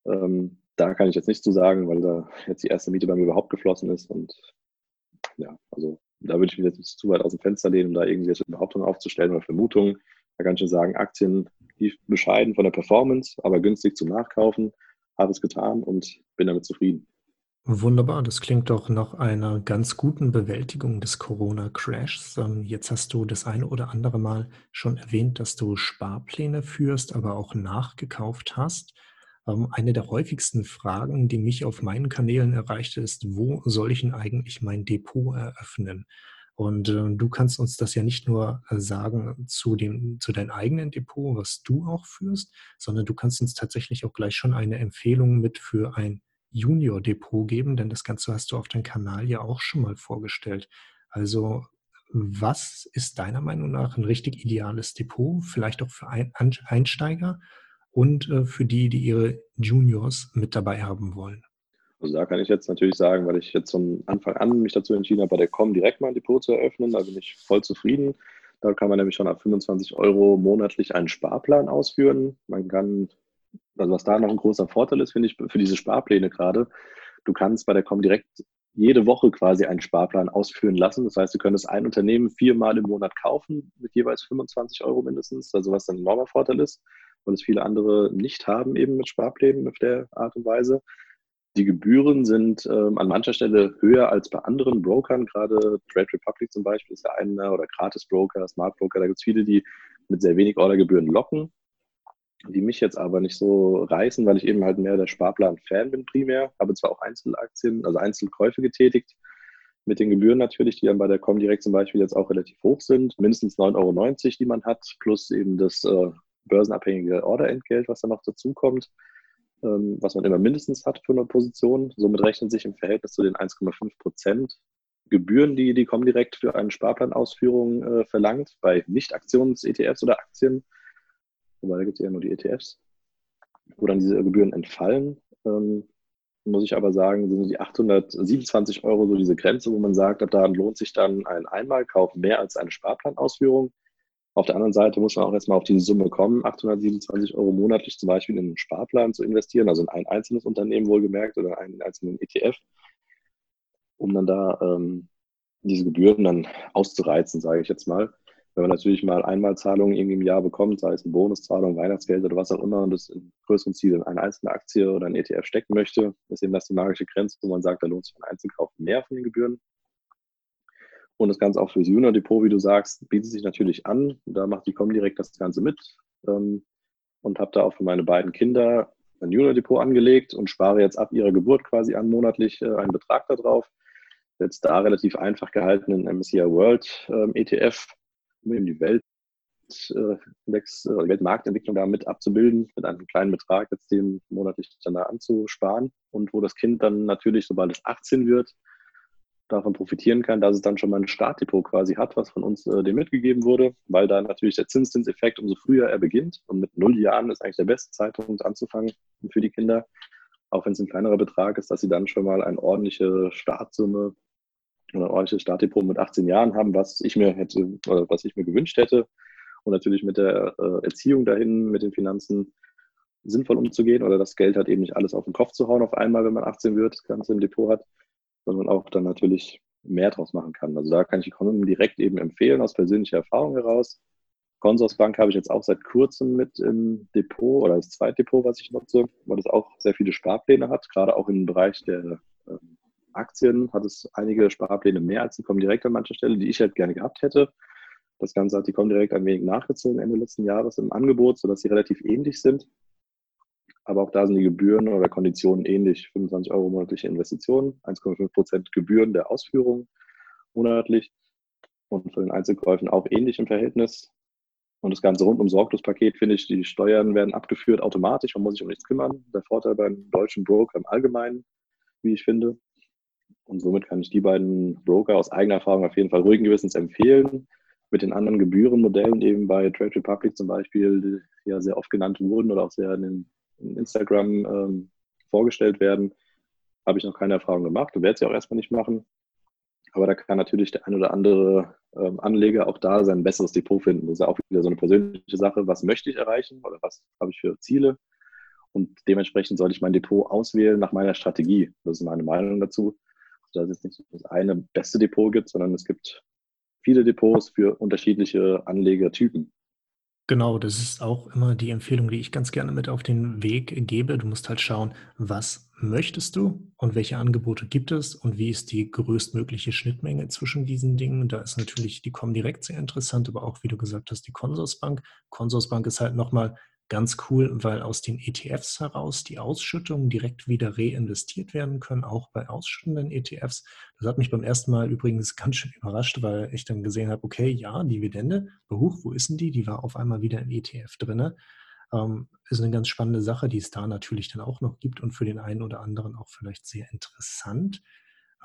Ähm, da kann ich jetzt nichts zu sagen, weil da jetzt die erste Miete bei mir überhaupt geflossen ist. Und ja, also da würde ich mich jetzt nicht zu weit aus dem Fenster lehnen, um da irgendwelche Behauptungen aufzustellen oder Vermutungen. Da kann ich schon sagen, Aktien lief bescheiden von der Performance, aber günstig zum Nachkaufen. Habe es getan und bin damit zufrieden. Wunderbar, das klingt doch nach einer ganz guten Bewältigung des Corona-Crashs. Ähm, jetzt hast du das eine oder andere Mal schon erwähnt, dass du Sparpläne führst, aber auch nachgekauft hast. Ähm, eine der häufigsten Fragen, die mich auf meinen Kanälen erreichte, ist, wo soll ich denn eigentlich mein Depot eröffnen? Und äh, du kannst uns das ja nicht nur äh, sagen zu, dem, zu deinem eigenen Depot, was du auch führst, sondern du kannst uns tatsächlich auch gleich schon eine Empfehlung mit für ein Junior-Depot geben? Denn das Ganze hast du auf deinem Kanal ja auch schon mal vorgestellt. Also was ist deiner Meinung nach ein richtig ideales Depot, vielleicht auch für Einsteiger und äh, für die, die ihre Juniors mit dabei haben wollen? Also da kann ich jetzt natürlich sagen, weil ich jetzt von Anfang an mich dazu entschieden habe, bei der Com direkt mal ein Depot zu eröffnen, da bin ich voll zufrieden. Da kann man nämlich schon ab 25 Euro monatlich einen Sparplan ausführen. Man kann also was da noch ein großer Vorteil ist, finde ich, für diese Sparpläne gerade, du kannst bei der Comdirect jede Woche quasi einen Sparplan ausführen lassen. Das heißt, du könntest ein Unternehmen viermal im Monat kaufen mit jeweils 25 Euro mindestens, also was ein enormer Vorteil ist und es viele andere nicht haben eben mit Sparplänen auf der Art und Weise. Die Gebühren sind ähm, an mancher Stelle höher als bei anderen Brokern, gerade Trade Republic zum Beispiel ist ja einer oder Gratis Broker, Smart Broker, da gibt es viele, die mit sehr wenig Ordergebühren locken. Die mich jetzt aber nicht so reißen, weil ich eben halt mehr der Sparplan-Fan bin primär, habe zwar auch Einzelaktien, also Einzelkäufe getätigt, mit den Gebühren natürlich, die dann bei der Comdirect zum Beispiel jetzt auch relativ hoch sind, mindestens 9,90 Euro, die man hat, plus eben das äh, börsenabhängige Orderentgelt, was dann noch dazukommt, ähm, was man immer mindestens hat für eine Position. Somit rechnet sich im Verhältnis zu den 1,5 Prozent Gebühren, die die Comdirect für eine Sparplanausführung äh, verlangt, bei Nicht-Aktions-ETFs oder Aktien, wobei da gibt es ja nur die ETFs, wo dann diese Gebühren entfallen. Ähm, muss ich aber sagen, sind die 827 Euro so diese Grenze, wo man sagt, ab da lohnt sich dann ein Einmalkauf mehr als eine Sparplanausführung. Auf der anderen Seite muss man auch erstmal auf diese Summe kommen, 827 Euro monatlich zum Beispiel in einen Sparplan zu investieren, also in ein einzelnes Unternehmen wohlgemerkt oder einen einzelnen ETF, um dann da ähm, diese Gebühren dann auszureizen, sage ich jetzt mal. Wenn man natürlich mal Einmalzahlungen irgendwie im Jahr bekommt, sei es eine Bonuszahlung, Weihnachtsgeld oder was auch immer, und das in größeren Ziel in eine einzelne Aktie oder ein ETF stecken möchte, ist eben das die magische Grenze, wo man sagt, da lohnt sich ein Einzelkauf mehr von den Gebühren. Und das Ganze auch fürs Junior Depot, wie du sagst, bietet sich natürlich an. Da macht die Comdirect das Ganze mit ähm, und habe da auch für meine beiden Kinder ein Junior Depot angelegt und spare jetzt ab ihrer Geburt quasi an monatlich äh, einen Betrag darauf. Jetzt da relativ einfach gehalten in MSCI World ähm, ETF um eben die Welt, äh, äh, Weltmarktentwicklung da mit abzubilden, mit einem kleinen Betrag jetzt den monatlich dann da anzusparen. Und wo das Kind dann natürlich, sobald es 18 wird, davon profitieren kann, dass es dann schon mal ein Startdepot quasi hat, was von uns äh, dem mitgegeben wurde, weil da natürlich der Zinszinseffekt umso früher er beginnt. Und mit null Jahren ist eigentlich der beste Zeitpunkt anzufangen für die Kinder, auch wenn es ein kleinerer Betrag ist, dass sie dann schon mal eine ordentliche Startsumme oder ordentliches Startdepot mit 18 Jahren haben, was ich mir hätte oder was ich mir gewünscht hätte. Und natürlich mit der äh, Erziehung dahin, mit den Finanzen sinnvoll umzugehen oder das Geld hat eben nicht alles auf den Kopf zu hauen auf einmal, wenn man 18 wird, das Ganze im Depot hat, sondern auch dann natürlich mehr draus machen kann. Also da kann ich die Kunden direkt eben empfehlen, aus persönlicher Erfahrung heraus. Consorsbank habe ich jetzt auch seit kurzem mit im Depot oder das Zweitdepot, was ich nutze, weil das auch sehr viele Sparpläne hat, gerade auch im Bereich der ähm, Aktien hat es einige Sparpläne mehr als die Comdirect an mancher Stelle, die ich halt gerne gehabt hätte. Das Ganze hat die Comdirect ein wenig nachgezogen Ende letzten Jahres im Angebot, sodass sie relativ ähnlich sind. Aber auch da sind die Gebühren oder Konditionen ähnlich. 25 Euro monatliche Investitionen, 1,5 Prozent Gebühren der Ausführung monatlich und für den Einzelkäufen auch ähnlich im Verhältnis. Und das ganze rundum Sorglospaket finde ich, die Steuern werden abgeführt automatisch, man muss sich um nichts kümmern. Der Vorteil beim deutschen Broker im Allgemeinen, wie ich finde. Und somit kann ich die beiden Broker aus eigener Erfahrung auf jeden Fall ruhigen Gewissens empfehlen. Mit den anderen Gebührenmodellen eben bei Trade Republic zum Beispiel, die ja sehr oft genannt wurden oder auch sehr in, Instagram ähm, vorgestellt werden, habe ich noch keine Erfahrung gemacht und werde sie auch erstmal nicht machen. Aber da kann natürlich der ein oder andere ähm, Anleger auch da sein besseres Depot finden. Das ist auch wieder so eine persönliche Sache. Was möchte ich erreichen oder was habe ich für Ziele? Und dementsprechend sollte ich mein Depot auswählen nach meiner Strategie. Das ist meine Meinung dazu dass es nicht das eine beste Depot gibt, sondern es gibt viele Depots für unterschiedliche Anlegertypen. Genau, das ist auch immer die Empfehlung, die ich ganz gerne mit auf den Weg gebe. Du musst halt schauen, was möchtest du und welche Angebote gibt es und wie ist die größtmögliche Schnittmenge zwischen diesen Dingen. Da ist natürlich die Comdirect sehr interessant, aber auch, wie du gesagt hast, die Consorsbank. Consorsbank ist halt nochmal Ganz cool, weil aus den ETFs heraus die Ausschüttungen direkt wieder reinvestiert werden können, auch bei ausschüttenden ETFs. Das hat mich beim ersten Mal übrigens ganz schön überrascht, weil ich dann gesehen habe, okay, ja, Dividende, behuch, wo ist denn die? Die war auf einmal wieder im ETF drin. Ähm, ist eine ganz spannende Sache, die es da natürlich dann auch noch gibt und für den einen oder anderen auch vielleicht sehr interessant.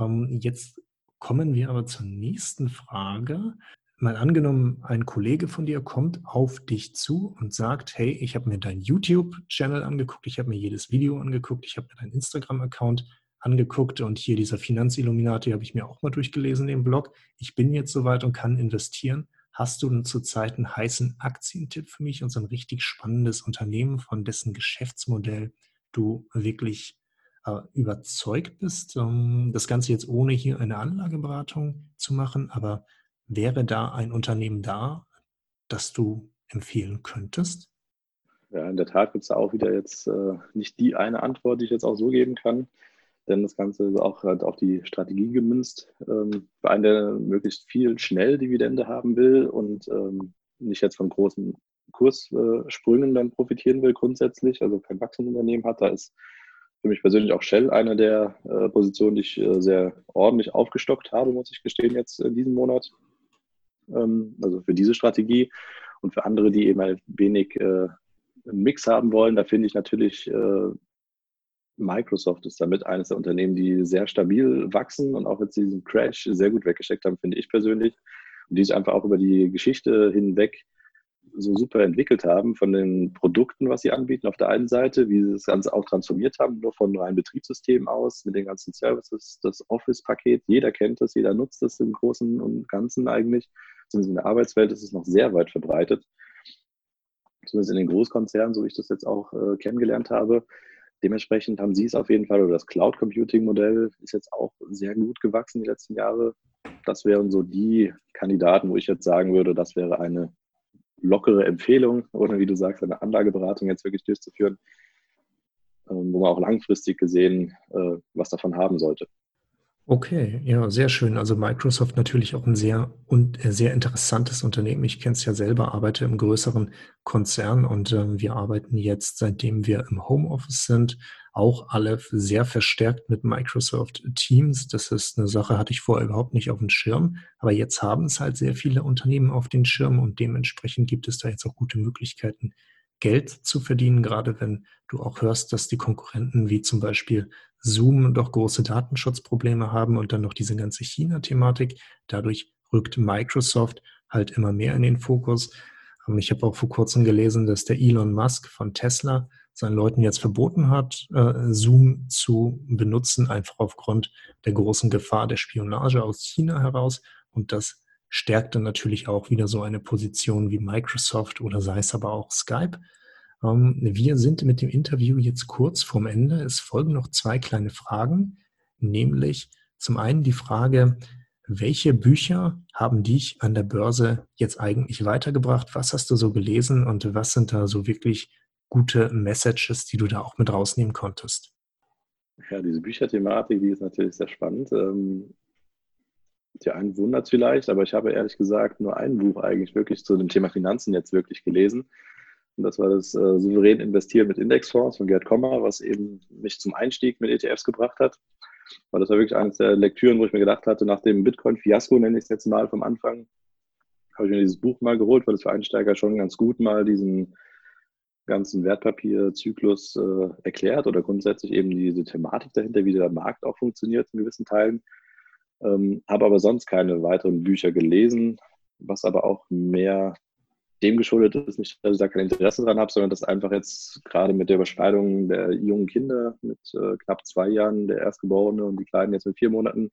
Ähm, jetzt kommen wir aber zur nächsten Frage mal angenommen, ein Kollege von dir kommt auf dich zu und sagt, hey, ich habe mir deinen YouTube-Channel angeguckt, ich habe mir jedes Video angeguckt, ich habe mir deinen Instagram-Account angeguckt und hier dieser Finanzilluminati habe ich mir auch mal durchgelesen, den Blog. Ich bin jetzt soweit und kann investieren. Hast du denn zurzeit einen heißen Aktientipp für mich und so ein richtig spannendes Unternehmen, von dessen Geschäftsmodell du wirklich äh, überzeugt bist? Um, das Ganze jetzt ohne hier eine Anlageberatung zu machen, aber Wäre da ein Unternehmen da, das du empfehlen könntest? Ja, in der Tat gibt es auch wieder jetzt äh, nicht die eine Antwort, die ich jetzt auch so geben kann, denn das Ganze ist auch halt auf die Strategie gemünzt. Ähm, für einen, der möglichst viel schnell Dividende haben will und ähm, nicht jetzt von großen Kurssprüngen dann profitieren will grundsätzlich, also kein Wachstumsunternehmen hat. Da ist für mich persönlich auch Shell eine der äh, Positionen, die ich äh, sehr ordentlich aufgestockt habe, muss ich gestehen, jetzt in diesem Monat. Ähm, also für diese Strategie. Und für andere, die eben ein wenig äh, Mix haben wollen, da finde ich natürlich äh, Microsoft ist damit eines der Unternehmen, die sehr stabil wachsen und auch jetzt diesen Crash sehr gut weggesteckt haben, finde ich persönlich. Und die sich einfach auch über die Geschichte hinweg so super entwickelt haben von den Produkten, was sie anbieten auf der einen Seite, wie sie das Ganze auch transformiert haben, nur von reinen Betriebssystemen aus, mit den ganzen Services, das Office-Paket, jeder kennt es, jeder nutzt es im Großen und Ganzen eigentlich. Zumindest in der Arbeitswelt ist es noch sehr weit verbreitet. Zumindest in den Großkonzernen, so wie ich das jetzt auch äh, kennengelernt habe. Dementsprechend haben sie es auf jeden Fall, oder das Cloud Computing Modell ist jetzt auch sehr gut gewachsen die letzten Jahre. Das wären so die Kandidaten, wo ich jetzt sagen würde, das wäre eine lockere Empfehlung oder wie du sagst, eine Anlageberatung jetzt wirklich durchzuführen, ähm, wo man auch langfristig gesehen äh, was davon haben sollte. Okay, ja, sehr schön. Also Microsoft natürlich auch ein sehr äh, sehr interessantes Unternehmen. Ich kenne es ja selber, arbeite im größeren Konzern und äh, wir arbeiten jetzt, seitdem wir im Homeoffice sind, auch alle sehr verstärkt mit Microsoft Teams. Das ist eine Sache, hatte ich vorher überhaupt nicht auf dem Schirm. Aber jetzt haben es halt sehr viele Unternehmen auf den Schirm und dementsprechend gibt es da jetzt auch gute Möglichkeiten, Geld zu verdienen, gerade wenn du auch hörst, dass die Konkurrenten wie zum Beispiel Zoom doch große Datenschutzprobleme haben und dann noch diese ganze China-Thematik. Dadurch rückt Microsoft halt immer mehr in den Fokus. Ich habe auch vor kurzem gelesen, dass der Elon Musk von Tesla seinen Leuten jetzt verboten hat, äh, Zoom zu benutzen, einfach aufgrund der großen Gefahr der Spionage aus China heraus. Und das stärkt dann natürlich auch wieder so eine Position wie Microsoft oder sei es aber auch Skype. Ähm, wir sind mit dem Interview jetzt kurz vorm Ende. Es folgen noch zwei kleine Fragen, nämlich zum einen die Frage, welche Bücher haben dich an der Börse jetzt eigentlich weitergebracht? Was hast du so gelesen und was sind da so wirklich gute Messages, die du da auch mit rausnehmen konntest? Ja, diese Bücherthematik, die ist natürlich sehr spannend. Ähm, die einen wundert vielleicht, aber ich habe ehrlich gesagt nur ein Buch eigentlich wirklich zu dem Thema Finanzen jetzt wirklich gelesen. Und das war das äh, Souverän Investieren mit Indexfonds von Gerd Kommer, was eben mich zum Einstieg mit ETFs gebracht hat. Weil das war wirklich eines der Lektüren, wo ich mir gedacht hatte, nach dem Bitcoin-Fiasko, nenne ich es jetzt mal vom Anfang, habe ich mir dieses Buch mal geholt, weil es für Einsteiger schon ganz gut mal diesen ganzen Wertpapierzyklus äh, erklärt oder grundsätzlich eben diese Thematik dahinter, wie der Markt auch funktioniert in gewissen Teilen. Ähm, habe aber sonst keine weiteren Bücher gelesen, was aber auch mehr dem geschuldet ist, nicht, dass ich da kein Interesse dran habe, sondern dass einfach jetzt gerade mit der Überschneidung der jungen Kinder mit äh, knapp zwei Jahren, der Erstgeborene und die Kleinen jetzt mit vier Monaten,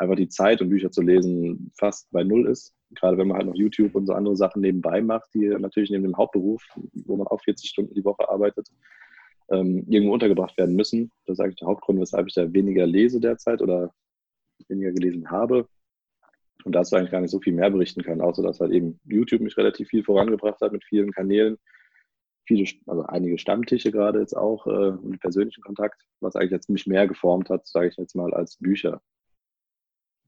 einfach die Zeit, um Bücher zu lesen, fast bei Null ist. Gerade wenn man halt noch YouTube und so andere Sachen nebenbei macht, die natürlich neben dem Hauptberuf, wo man auch 40 Stunden die Woche arbeitet, ähm, irgendwo untergebracht werden müssen. Das ist eigentlich der Hauptgrund, weshalb ich da weniger lese derzeit oder weniger gelesen habe und dazu eigentlich gar nicht so viel mehr berichten kann, außer dass halt eben YouTube mich relativ viel vorangebracht hat mit vielen Kanälen, viele, also einige Stammtische gerade jetzt auch äh, und persönlichen Kontakt, was eigentlich jetzt mich mehr geformt hat, sage ich jetzt mal, als Bücher.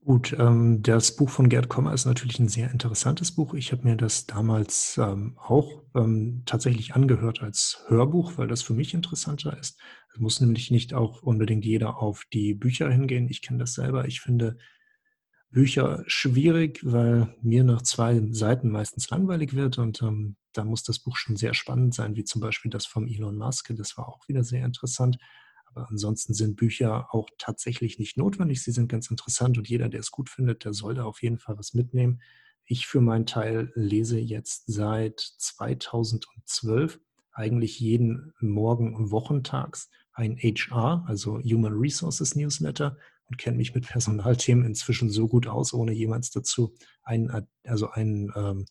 Gut, ähm, das Buch von Gerd Kommer ist natürlich ein sehr interessantes Buch. Ich habe mir das damals ähm, auch ähm, tatsächlich angehört als Hörbuch, weil das für mich interessanter ist. Es muss nämlich nicht auch unbedingt jeder auf die Bücher hingehen. Ich kenne das selber. Ich finde Bücher schwierig, weil mir nach zwei Seiten meistens langweilig wird und ähm, da muss das Buch schon sehr spannend sein, wie zum Beispiel das vom Elon Musk. Das war auch wieder sehr interessant. Aber ansonsten sind Bücher auch tatsächlich nicht notwendig. Sie sind ganz interessant und jeder, der es gut findet, der soll da auf jeden Fall was mitnehmen. Ich für meinen Teil lese jetzt seit 2012 eigentlich jeden Morgen wochentags ein HR, also Human Resources Newsletter und kenne mich mit Personalthemen inzwischen so gut aus, ohne jemals dazu einen, also einen ähm,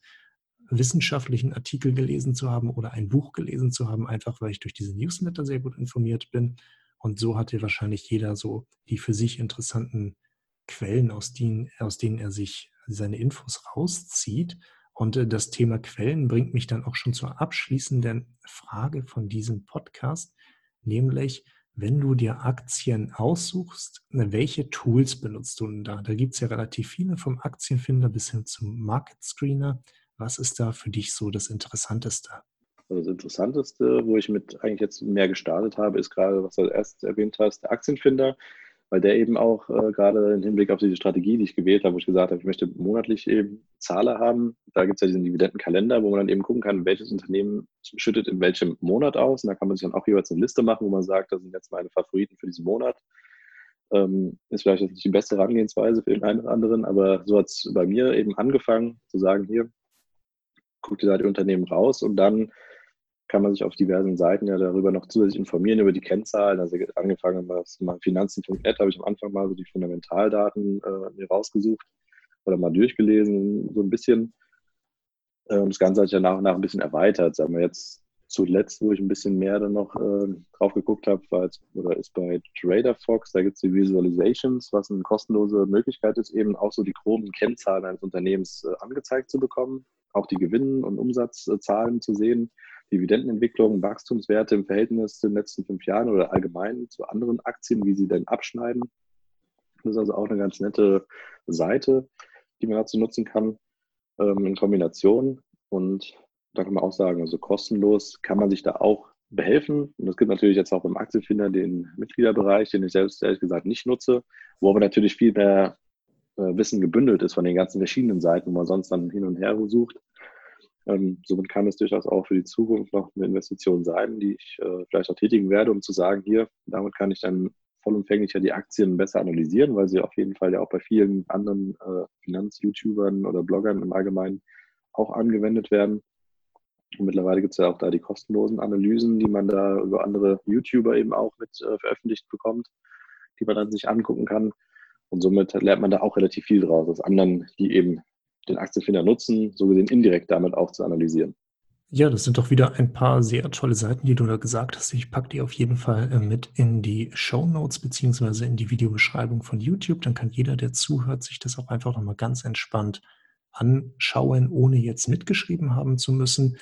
wissenschaftlichen Artikel gelesen zu haben oder ein Buch gelesen zu haben, einfach weil ich durch diese Newsletter sehr gut informiert bin. Und so hatte wahrscheinlich jeder so die für sich interessanten Quellen, aus denen, aus denen er sich seine Infos rauszieht. Und äh, das Thema Quellen bringt mich dann auch schon zur abschließenden Frage von diesem Podcast, nämlich wenn du dir Aktien aussuchst, ne, welche Tools benutzt du denn da? Da gibt es ja relativ viele, vom Aktienfinder bis hin zum Market Screener. Was ist da für dich so das Interessanteste? Also das Interessanteste, wo ich mit eigentlich jetzt mehr gestartet habe, ist gerade, was du erst erwähnt hast, der Aktienfinder weil der eben auch äh, gerade im Hinblick auf diese Strategie, die ich gewählt habe, wo ich gesagt habe, ich möchte monatlich eben Zahler haben. Da gibt es ja diesen Dividendenkalender, wo man dann eben gucken kann, welches Unternehmen schüttet in welchem Monat aus. Und da kann man sich dann auch jeweils eine Liste machen, wo man sagt, das sind jetzt meine Favoriten für diesen Monat. Ähm, ist vielleicht nicht die beste Herangehensweise für den einen oder anderen, aber so hat es bei mir eben angefangen, zu sagen, hier, guck dir da die Unternehmen raus und dann kann man sich auf diversen Seiten ja darüber noch zusätzlich informieren, über die Kennzahlen. Also angefangen was mal finanzen.net habe ich am Anfang mal so die Fundamentaldaten äh, mir rausgesucht oder mal durchgelesen, so ein bisschen. Äh, das Ganze hat sich ja nach und nach ein bisschen erweitert. Sagen wir jetzt zuletzt, wo ich ein bisschen mehr dann noch äh, drauf geguckt habe, war jetzt, oder ist bei TraderFox, da gibt es die Visualizations, was eine kostenlose Möglichkeit ist, eben auch so die groben Kennzahlen eines Unternehmens äh, angezeigt zu bekommen, auch die Gewinn- und Umsatzzahlen zu sehen Dividendenentwicklung, Wachstumswerte im Verhältnis zu den letzten fünf Jahren oder allgemein zu anderen Aktien, wie sie denn abschneiden. Das ist also auch eine ganz nette Seite, die man dazu nutzen kann ähm, in Kombination. Und da kann man auch sagen, also kostenlos kann man sich da auch behelfen. Und es gibt natürlich jetzt auch beim Aktienfinder den Mitgliederbereich, den ich selbst ehrlich gesagt nicht nutze, wo aber natürlich viel mehr äh, Wissen gebündelt ist von den ganzen verschiedenen Seiten, wo man sonst dann hin und her sucht. Ähm, somit kann es durchaus auch für die Zukunft noch eine Investition sein, die ich äh, vielleicht auch tätigen werde, um zu sagen, hier, damit kann ich dann vollumfänglich ja die Aktien besser analysieren, weil sie auf jeden Fall ja auch bei vielen anderen äh, Finanz-YouTubern oder Bloggern im Allgemeinen auch angewendet werden. Und mittlerweile gibt es ja auch da die kostenlosen Analysen, die man da über andere YouTuber eben auch mit äh, veröffentlicht bekommt, die man dann sich angucken kann. Und somit lernt man da auch relativ viel draus aus anderen, die eben den Aktienfinder nutzen, so gesehen indirekt damit auch zu analysieren. Ja, das sind doch wieder ein paar sehr tolle Seiten, die du da gesagt hast. Ich packe die auf jeden Fall äh, mit in die Show Notes beziehungsweise in die Videobeschreibung von YouTube. Dann kann jeder, der zuhört, sich das auch einfach nochmal ganz entspannt anschauen, ohne jetzt mitgeschrieben haben zu müssen.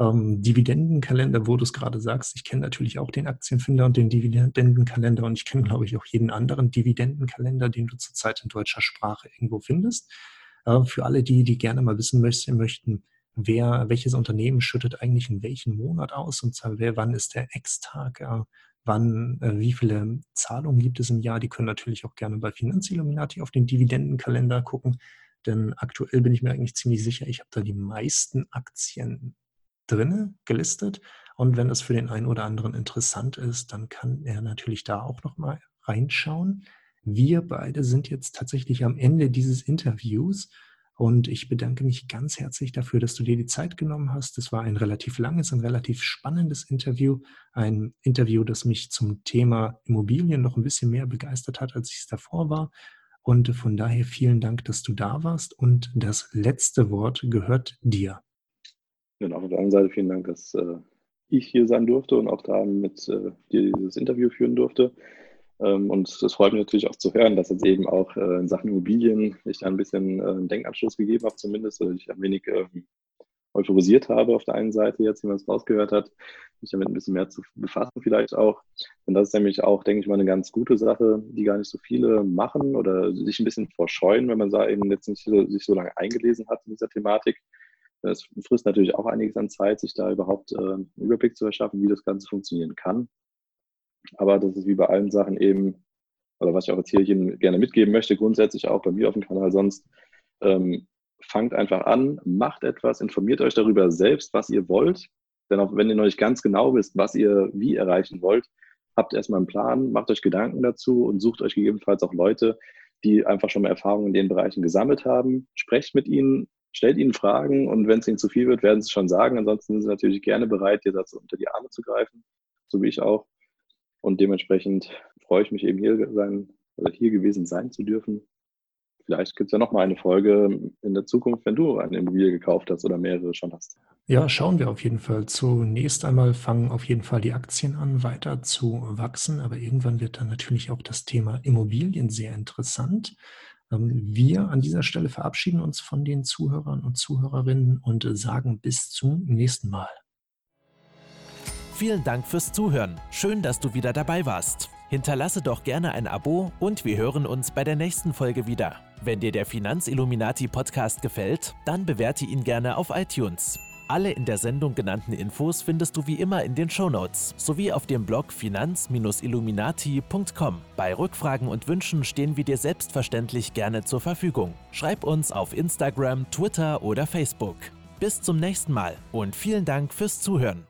Ähm, Dividendenkalender, wo du es gerade sagst, ich kenne natürlich auch den Aktienfinder und den Dividendenkalender und ich kenne, glaube ich, auch jeden anderen Dividendenkalender, den du zurzeit in deutscher Sprache irgendwo findest. Für alle die, die gerne mal wissen möchten, wer, welches Unternehmen schüttet eigentlich in welchen Monat aus und wer, wann ist der Ex-Tag, wann, äh, wie viele Zahlungen gibt es im Jahr, die können natürlich auch gerne bei Finanzilluminati auf den Dividendenkalender gucken, denn aktuell bin ich mir eigentlich ziemlich sicher, ich habe da die meisten Aktien drinne gelistet und wenn das für den einen oder anderen interessant ist, dann kann er natürlich da auch noch mal reinschauen. Wir beide sind jetzt tatsächlich am Ende dieses Interviews und ich bedanke mich ganz herzlich dafür, dass du dir die Zeit genommen hast. Es war ein relativ langes, ein relativ spannendes Interview. Ein Interview, das mich zum Thema Immobilien noch ein bisschen mehr begeistert hat, als ich es davor war. Und von daher vielen Dank, dass du da warst. Und das letzte Wort gehört dir. Ja, auf der anderen Seite vielen Dank, dass äh, ich hier sein durfte und auch da mit äh, dir dieses Interview führen durfte. Ähm, und das freut mich natürlich auch zu hören, dass jetzt eben auch äh, in Sachen Immobilien ich da ein bisschen einen äh, Denkanschluss gegeben habe, zumindest, oder ich ein wenig ähm, euphorisiert habe auf der einen Seite jetzt, wie man es rausgehört hat, mich damit ein bisschen mehr zu befassen vielleicht auch. Und das ist nämlich auch, denke ich mal, eine ganz gute Sache, die gar nicht so viele machen oder sich ein bisschen vorscheuen, wenn man da eben jetzt nicht so, sich so lange eingelesen hat in dieser Thematik. Es frisst natürlich auch einiges an Zeit, sich da überhaupt äh, einen Überblick zu verschaffen, wie das Ganze funktionieren kann. Aber das ist wie bei allen Sachen eben, oder was ich auch jetzt hier gerne mitgeben möchte, grundsätzlich auch bei mir auf dem Kanal sonst, ähm, fangt einfach an, macht etwas, informiert euch darüber selbst, was ihr wollt. Denn auch wenn ihr noch nicht ganz genau wisst, was ihr wie erreichen wollt, habt erstmal einen Plan, macht euch Gedanken dazu und sucht euch gegebenenfalls auch Leute, die einfach schon mal Erfahrungen in den Bereichen gesammelt haben. Sprecht mit ihnen, stellt ihnen Fragen und wenn es ihnen zu viel wird, werden sie es schon sagen. Ansonsten sind sie natürlich gerne bereit, dir dazu unter die Arme zu greifen, so wie ich auch. Und dementsprechend freue ich mich eben hier sein oder hier gewesen sein zu dürfen. Vielleicht gibt es ja noch mal eine Folge in der Zukunft, wenn du eine Immobilie gekauft hast oder mehrere schon hast. Ja, schauen wir auf jeden Fall. Zunächst einmal fangen auf jeden Fall die Aktien an, weiter zu wachsen. Aber irgendwann wird dann natürlich auch das Thema Immobilien sehr interessant. Ähm, wir an dieser Stelle verabschieden uns von den Zuhörern und Zuhörerinnen und sagen bis zum nächsten Mal. Vielen Dank fürs Zuhören. Schön, dass du wieder dabei warst. Hinterlasse doch gerne ein Abo und wir hören uns bei der nächsten Folge wieder. Wenn dir der Finanzilluminati Podcast gefällt, dann bewerte ihn gerne auf iTunes. Alle in der Sendung genannten Infos findest du wie immer in den Shownotes sowie auf dem Blog finanz-illuminati.com. Bei Rückfragen und Wünschen stehen wir dir selbstverständlich gerne zur Verfügung. Schreib uns auf Instagram, Twitter oder Facebook. Bis zum nächsten Mal und vielen Dank fürs Zuhören.